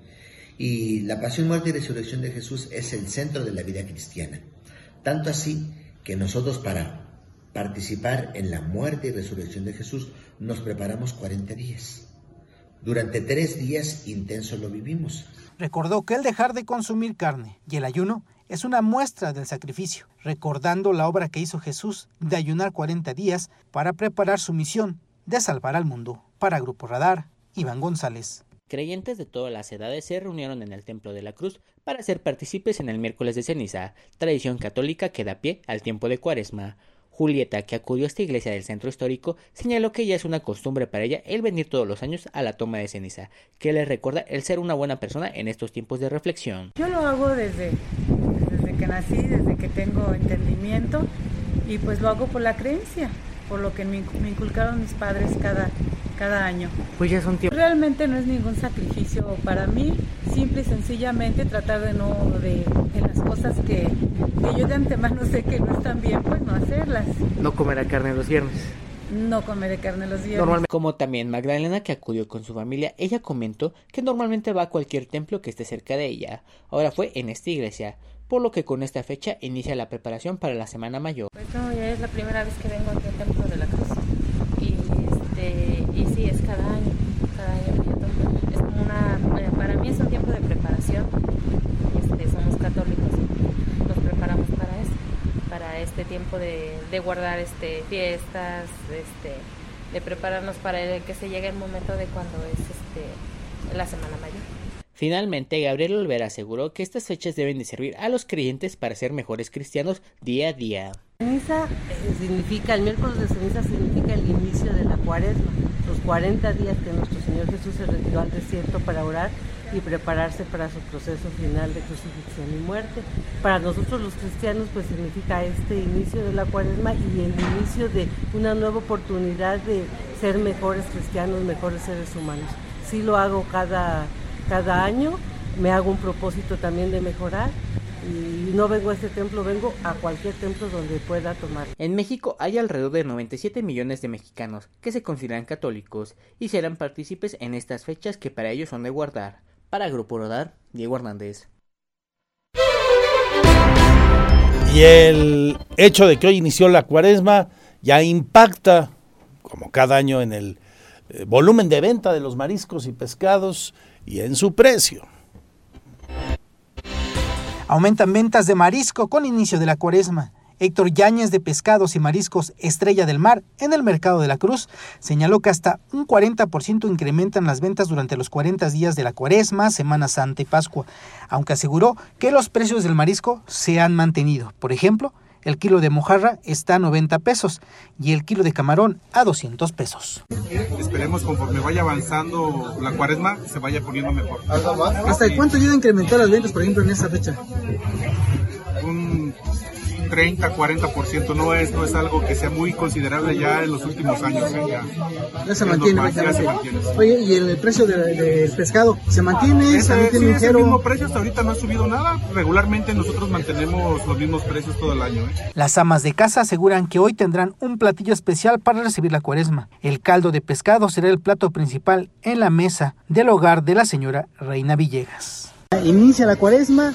Y la pasión, muerte y resurrección de Jesús es el centro de la vida cristiana. Tanto así que nosotros para participar en la muerte y resurrección de Jesús nos preparamos 40 días. Durante tres días intensos lo vivimos. Recordó que el dejar de consumir carne y el ayuno es una muestra del sacrificio, recordando la obra que hizo Jesús de ayunar 40 días para preparar su misión de salvar al mundo. Para Grupo Radar, Iván González. Creyentes de todas las edades se reunieron en el Templo de la Cruz para ser partícipes en el miércoles de ceniza, tradición católica que da pie al tiempo de cuaresma. Julieta, que acudió a esta iglesia del centro histórico, señaló que ya es una costumbre para ella el venir todos los años a la toma de ceniza, que le recuerda el ser una buena persona en estos tiempos de reflexión. Yo lo hago desde, desde que nací, desde que tengo entendimiento, y pues lo hago por la creencia, por lo que me, inculcaron mis padres cada, cada año. Pues ya son tiempos. Realmente no es ningún sacrificio para mí, simple y sencillamente tratar de no, de, las cosas que, que, yo de antemano sé que no están bien, pues no hacerlas. No comer carne los viernes. No comer carne los viernes. Normalmente, como también Magdalena que acudió con su familia, ella comentó que normalmente va a cualquier templo que esté cerca de ella. Ahora fue en esta iglesia por lo que con esta fecha inicia la preparación para la Semana Mayor. Pues no, ya es la primera vez que vengo aquí al Templo de la Cruz y, este, y sí, es cada año, cada año es como una, eh, para mí es un tiempo de preparación, este, somos católicos, nos preparamos para eso, para este tiempo de, de guardar este, fiestas, este, de prepararnos para que se llegue el momento de cuando es este, la Semana Mayor. Finalmente, Gabriel Olvera aseguró que estas fechas deben de servir a los creyentes para ser mejores cristianos día a día. Ceniza eh, significa, el miércoles de ceniza significa el inicio de la cuaresma. Los 40 días que nuestro Señor Jesús se retiró al desierto para orar y prepararse para su proceso final de crucifixión y muerte. Para nosotros los cristianos pues significa este inicio de la cuaresma y el inicio de una nueva oportunidad de ser mejores cristianos, mejores seres humanos. Sí lo hago cada, cada año, me hago un propósito también de mejorar y no vengo a este templo, vengo a cualquier templo donde pueda tomar. En México hay alrededor de 97 millones de mexicanos que se consideran católicos y serán partícipes en estas fechas que para ellos son de guardar. Para Grupo Rodar, Diego Hernández. Y el hecho de que hoy inició la cuaresma ya impacta, como cada año, en el eh, volumen de venta de los mariscos y pescados y en su precio. Aumentan ventas de marisco con inicio de la cuaresma. Héctor Yáñez de Pescados y Mariscos Estrella del Mar en el Mercado de la Cruz señaló que hasta un 40% incrementan las ventas durante los 40 días de la Cuaresma, Semana Santa y Pascua, aunque aseguró que los precios del marisco se han mantenido. Por ejemplo, el kilo de mojarra está a 90 pesos y el kilo de camarón a 200 pesos. Esperemos conforme vaya avanzando la cuaresma se vaya poniendo mejor. ¿Hasta cuánto ayuda a incrementar las ventas, por ejemplo, en esta fecha? Un 30, 40%, no es, no es algo que sea muy considerable ya en los últimos años. ¿eh? Ya, ya, se mantiene, ya se mantiene. Oye, ¿y el precio del de, pescado se mantiene? Ese, ¿Se mantiene sí, es el mismo precio, hasta ahorita no ha subido nada. Regularmente nosotros mantenemos los mismos precios todo el año. ¿eh? Las amas de casa aseguran que hoy tendrán un platillo especial para recibir la cuaresma. El caldo de pescado será el plato principal en la mesa del hogar de la señora Reina Villegas. Inicia la cuaresma,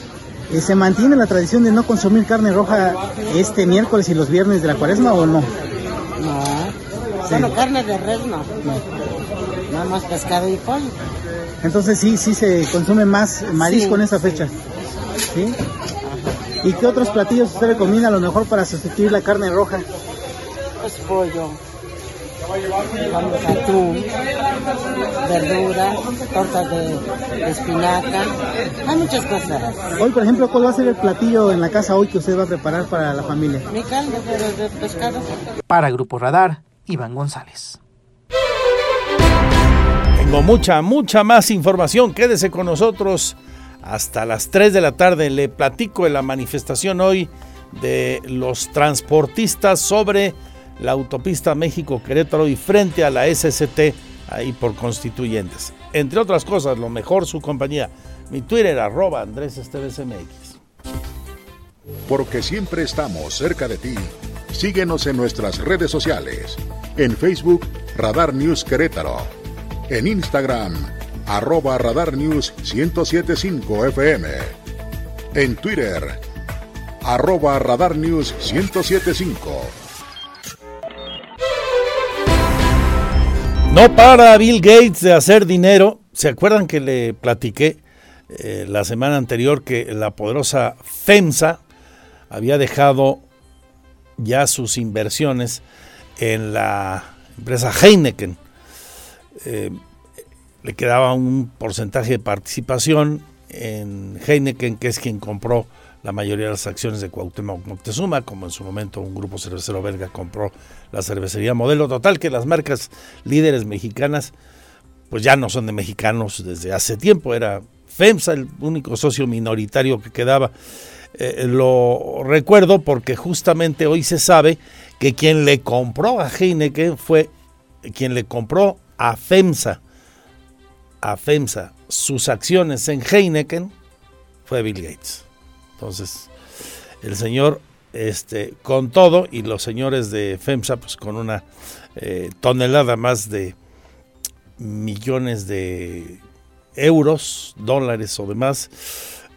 eh, ¿Se mantiene la tradición de no consumir carne roja este miércoles y los viernes de la cuaresma o no? No. Solo carne de res no. no. Nada más pescado y pollo. Entonces sí, sí se consume más marisco Sí, en esa fecha. ¿Sí? ¿Y qué otros platillos usted recomienda a lo mejor para sustituir la carne roja? Pues pollo. Vamos atún, verdura, tortas de, de espinaca. Hay muchas cosas. Hoy, por ejemplo, ¿cuál va a ser el platillo en la casa hoy que usted va a preparar para la familia? Mi caldo de, de pescado. Para Grupo Radar, Iván González. Tengo mucha, mucha más información. Quédese con nosotros hasta las 3 de la tarde. Le platico de la manifestación hoy de los transportistas sobre la autopista México-Querétaro y frente a la SCT ahí por constituyentes. Entre otras cosas, lo mejor su compañía. Mi Twitter, arroba Andrés Esteves MX. Porque siempre estamos cerca de ti. Síguenos en nuestras redes sociales. En Facebook, Radar News Querétaro. En Instagram, arroba Radar News 1075 FM. En Twitter, arroba Radar News 1075. No para Bill Gates de hacer dinero. ¿Se acuerdan que le platiqué eh, la semana anterior que la poderosa FEMSA había dejado ya sus inversiones en la empresa Heineken? Eh, le quedaba un porcentaje de participación en Heineken, que es quien compró la mayoría de las acciones de Cuauhtémoc Moctezuma, como en su momento un grupo cervecero belga compró la cervecería Modelo. Total que las marcas líderes mexicanas pues ya no son de mexicanos desde hace tiempo, era FEMSA el único socio minoritario que quedaba. Eh, lo recuerdo porque justamente hoy se sabe que quien le compró a Heineken fue quien le compró a FEMSA, a FEMSA sus acciones en Heineken fue Bill Gates. Entonces, el señor, este, con todo, y los señores de FEMSA, pues con una eh, tonelada más de millones de euros, dólares o demás,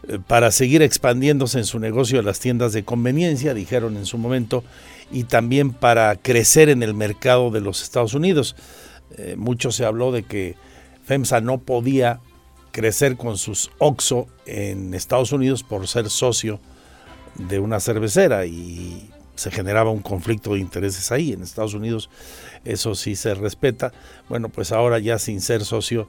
eh, para seguir expandiéndose en su negocio de las tiendas de conveniencia, dijeron en su momento, y también para crecer en el mercado de los Estados Unidos. Eh, mucho se habló de que FEMSA no podía crecer con sus OXO en Estados Unidos por ser socio de una cervecera y se generaba un conflicto de intereses ahí. En Estados Unidos eso sí se respeta. Bueno, pues ahora ya sin ser socio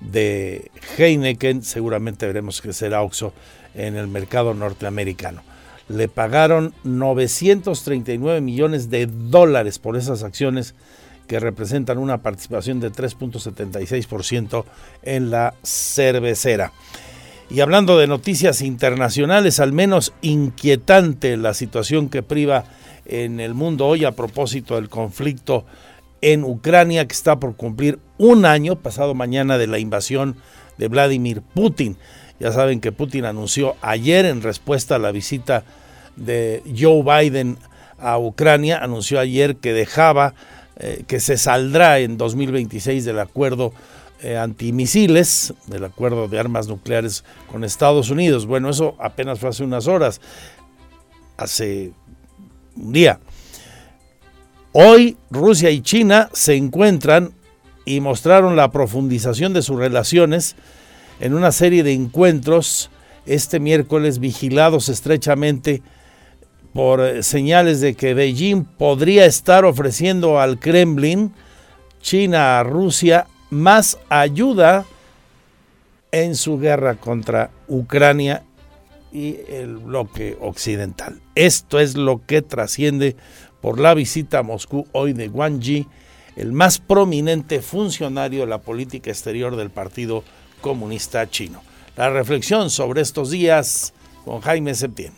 de Heineken, seguramente veremos crecer a OXO en el mercado norteamericano. Le pagaron 939 millones de dólares por esas acciones que representan una participación de 3.76% en la cervecera. Y hablando de noticias internacionales, al menos inquietante la situación que priva en el mundo hoy a propósito del conflicto en Ucrania que está por cumplir un año pasado mañana de la invasión de Vladimir Putin. Ya saben que Putin anunció ayer en respuesta a la visita de Joe Biden a Ucrania, anunció ayer que dejaba, eh, que se saldrá en 2026 del acuerdo eh, antimisiles, del acuerdo de armas nucleares con Estados Unidos. Bueno, eso apenas fue hace unas horas, hace un día. Hoy Rusia y China se encuentran y mostraron la profundización de sus relaciones en una serie de encuentros este miércoles vigilados estrechamente por eh, señales de que Beijing podría estar ofreciendo al Kremlin, China a Rusia, más ayuda en su guerra contra Ucrania y el bloque occidental. Esto es lo que trasciende por la visita a Moscú hoy de Wang Yi, el más prominente funcionario de la política exterior del Partido Comunista Chino. La reflexión sobre estos días con Jaime Septién.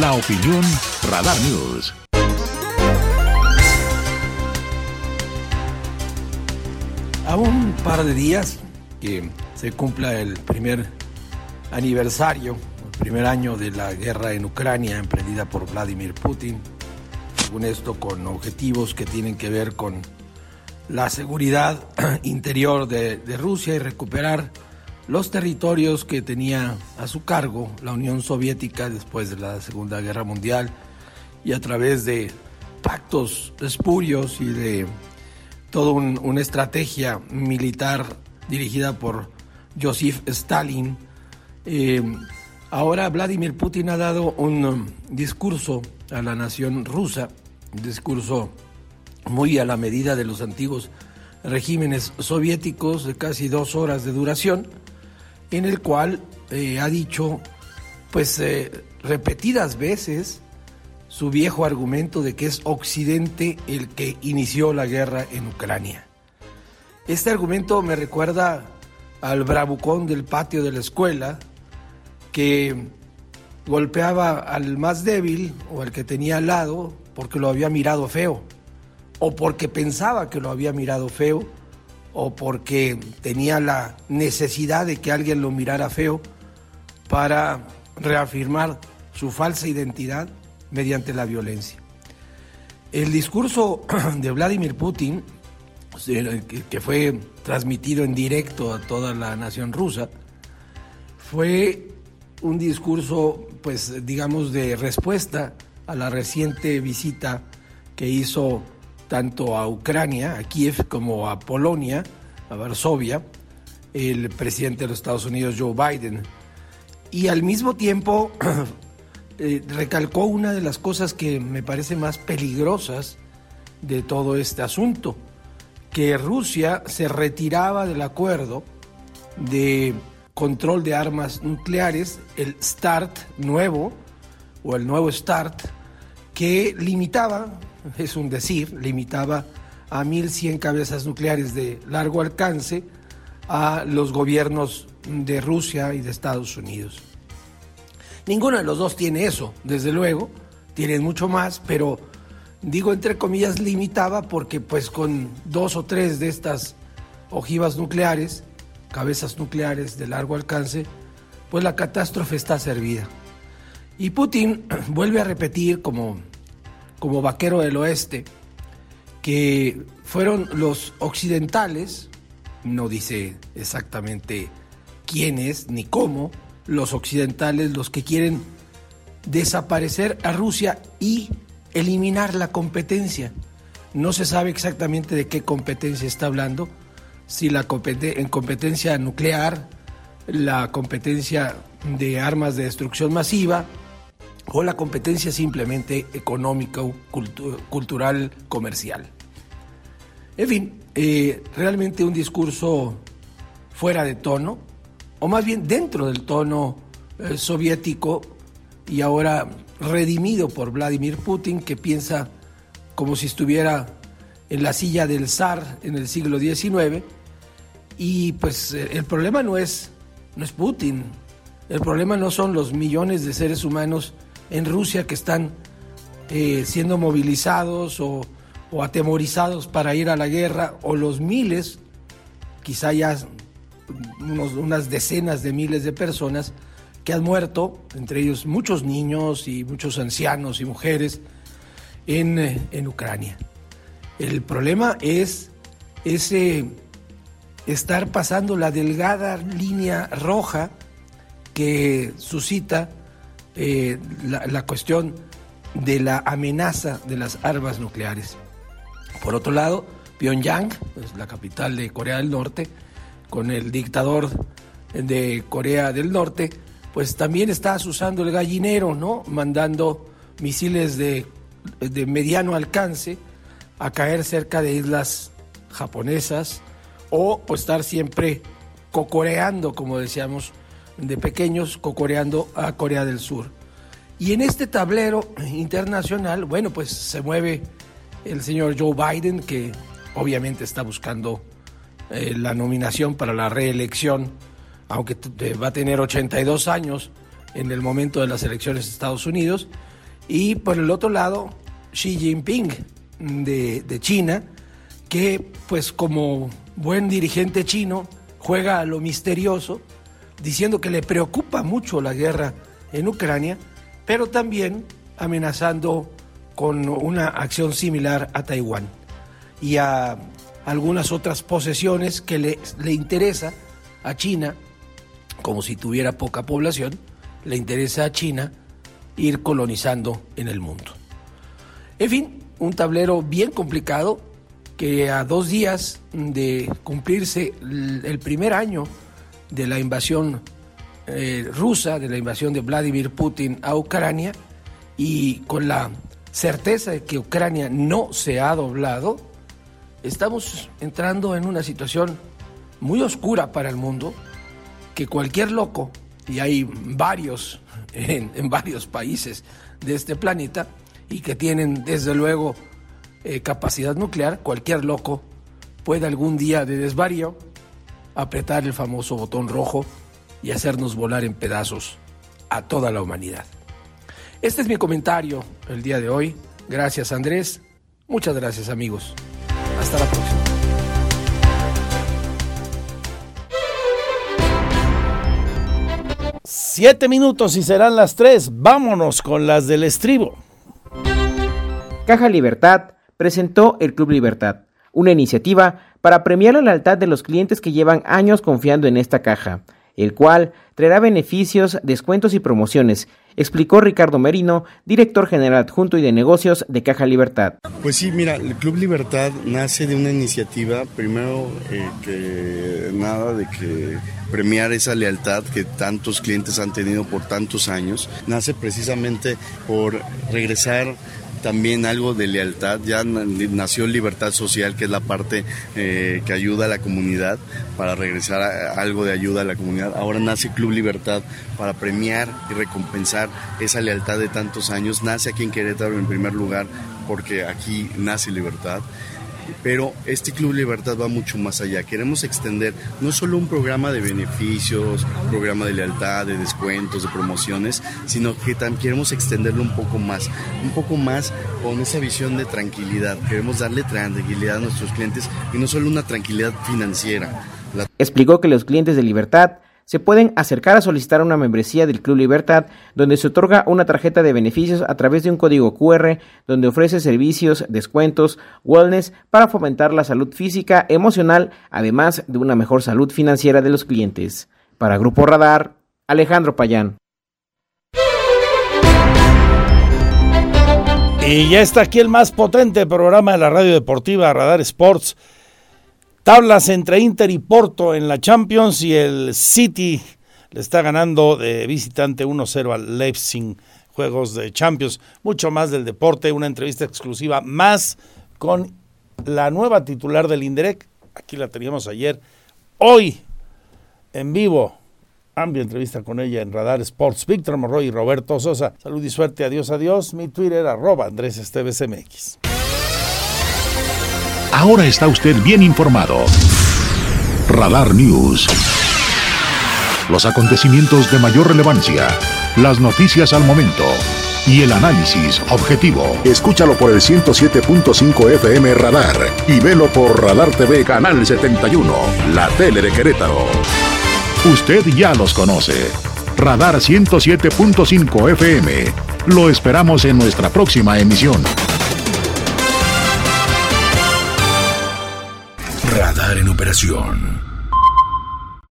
La opinión Radar News. A un par de días que se cumpla el primer aniversario, el primer año de la guerra en Ucrania emprendida por Vladimir Putin, según esto con objetivos que tienen que ver con la seguridad interior de, de Rusia y recuperar los territorios que tenía a su cargo la Unión Soviética después de la Segunda Guerra Mundial y a través de pactos espurios y de toda una estrategia militar dirigida por Joseph Stalin. Eh, ahora Vladimir Putin ha dado un um, discurso a la nación rusa, un discurso muy a la medida de los antiguos regímenes soviéticos de casi dos horas de duración, en el cual eh, ha dicho, pues eh, repetidas veces, su viejo argumento de que es Occidente el que inició la guerra en Ucrania. Este argumento me recuerda al bravucón del patio de la escuela que golpeaba al más débil o al que tenía al lado porque lo había mirado feo o porque pensaba que lo había mirado feo o porque tenía la necesidad de que alguien lo mirara feo para reafirmar su falsa identidad mediante la violencia. El discurso de Vladimir Putin, que fue transmitido en directo a toda la nación rusa, fue un discurso, pues digamos, de respuesta a la reciente visita que hizo tanto a Ucrania, a Kiev, como a Polonia, a Varsovia, el presidente de los Estados Unidos, Joe Biden. Y al mismo tiempo eh, recalcó una de las cosas que me parece más peligrosas de todo este asunto, que Rusia se retiraba del acuerdo de control de armas nucleares, el START nuevo, o el nuevo START, que limitaba es un decir, limitaba a 1.100 cabezas nucleares de largo alcance a los gobiernos de Rusia y de Estados Unidos. Ninguno de los dos tiene eso, desde luego, tienen mucho más, pero digo entre comillas limitaba porque pues con dos o tres de estas ojivas nucleares, cabezas nucleares de largo alcance, pues la catástrofe está servida. Y Putin vuelve a repetir como como vaquero del oeste, que fueron los occidentales, no dice exactamente quiénes ni cómo, los occidentales los que quieren desaparecer a Rusia y eliminar la competencia. No se sabe exactamente de qué competencia está hablando, si la en competencia nuclear, la competencia de armas de destrucción masiva, o la competencia simplemente económica, cultural, comercial. En fin, eh, realmente un discurso fuera de tono, o más bien dentro del tono eh, soviético, y ahora redimido por Vladimir Putin, que piensa como si estuviera en la silla del zar en el siglo XIX. Y pues eh, el problema no es, no es Putin, el problema no son los millones de seres humanos en Rusia que están eh, siendo movilizados o, o atemorizados para ir a la guerra, o los miles, quizá ya unas decenas de miles de personas que han muerto, entre ellos muchos niños y muchos ancianos y mujeres, en, eh, en Ucrania. El problema es ese estar pasando la delgada línea roja que suscita eh, la, cuestión de la amenaza de las armas nucleares. Por otro lado, Pyongyang, pues, la capital de Corea del Norte, con el dictador de Corea del Norte, pues también está usando el gallinero, ¿no? Mandando misiles de, de mediano alcance a caer cerca de islas japonesas o pues, estar siempre cocoreando, como decíamos de pequeños, cocoreando a Corea del Sur. Y en este tablero internacional, bueno, pues se mueve el señor Joe Biden, que obviamente está buscando eh, la nominación para la reelección, aunque eh, va a tener 82 años en el momento de las elecciones de Estados Unidos. Y por el otro lado, Xi Jinping de, de China, que pues como buen dirigente chino juega a lo misterioso, diciendo que le preocupa mucho la guerra en Ucrania, pero también amenazando con una acción similar a Taiwán y a algunas otras posesiones que le, le interesa a China, como si tuviera poca población, le interesa a China ir colonizando en el mundo. En fin, un tablero bien complicado que a dos días de cumplirse el primer año de la invasión eh, rusa, de la invasión de Vladimir Putin a Ucrania, y con la certeza de que Ucrania no se ha doblado, estamos entrando en una situación muy oscura para el mundo, que cualquier loco, y hay varios en, varios países de este planeta, y que tienen desde luego eh, capacidad nuclear, cualquier loco puede algún día de desvarío apretar el famoso botón rojo y hacernos volar en pedazos a toda la humanidad. Este es mi comentario el día de hoy. Gracias Andrés. Muchas gracias amigos. Hasta la próxima. Siete minutos y serán las tres. Vámonos con las del estribo. Caja Libertad presentó el Club Libertad, una iniciativa para premiar la lealtad de los clientes que llevan años confiando en esta caja, el cual traerá beneficios, descuentos y promociones, explicó Ricardo Merino, director general adjunto y de negocios de Caja Libertad. Pues sí, mira, el Club Libertad nace de una iniciativa, primero eh, que nada de que premiar esa lealtad que tantos clientes han tenido por tantos años, nace precisamente por regresar también algo de lealtad. Ya na- nació Libertad Social, que es la parte eh, que ayuda a la comunidad para regresar a- algo de ayuda a la comunidad. Ahora nace Club Libertad para premiar y recompensar esa lealtad de tantos años. Nace aquí en Querétaro en primer lugar porque aquí nace Libertad. Pero este Club Libertad va mucho más allá. Queremos extender no solo un programa de beneficios, programa de lealtad, de descuentos, de promociones, sino que también queremos extenderlo un poco más, un poco más con esa visión de tranquilidad. Queremos darle tranquilidad a nuestros clientes y no solo una tranquilidad financiera. Explicó que los clientes de Libertad se pueden acercar a solicitar una membresía del Club Libertad, donde se otorga una tarjeta de beneficios a través de un código QR, donde ofrece servicios, descuentos, wellness para fomentar la salud física, emocional, además de una mejor salud financiera de los clientes. Para Grupo Radar, Alejandro Payán. Y ya está aquí el más potente programa de la radio deportiva Radar Sports. Tablas entre Inter y Porto en la Champions y el City le está ganando de visitante 1-0 al Leipzig. Juegos de Champions, mucho más del deporte, una entrevista exclusiva más con la nueva titular del Inderec. Aquí la teníamos ayer. Hoy, en vivo, amplia entrevista con ella en Radar Sports. Víctor Morroy y Roberto Sosa. Salud y suerte. Adiós, adiós. Mi Twitter, arroba Andrés Esteves MX. Ahora está usted bien informado. Radar News. Los acontecimientos de mayor relevancia. Las noticias al momento. Y el análisis objetivo. Escúchalo por el 107.5 FM Radar. Y velo por Radar TV Canal 71. La tele de Querétaro. Usted ya los conoce. Radar 107.5 FM. Lo esperamos en nuestra próxima emisión. Operación.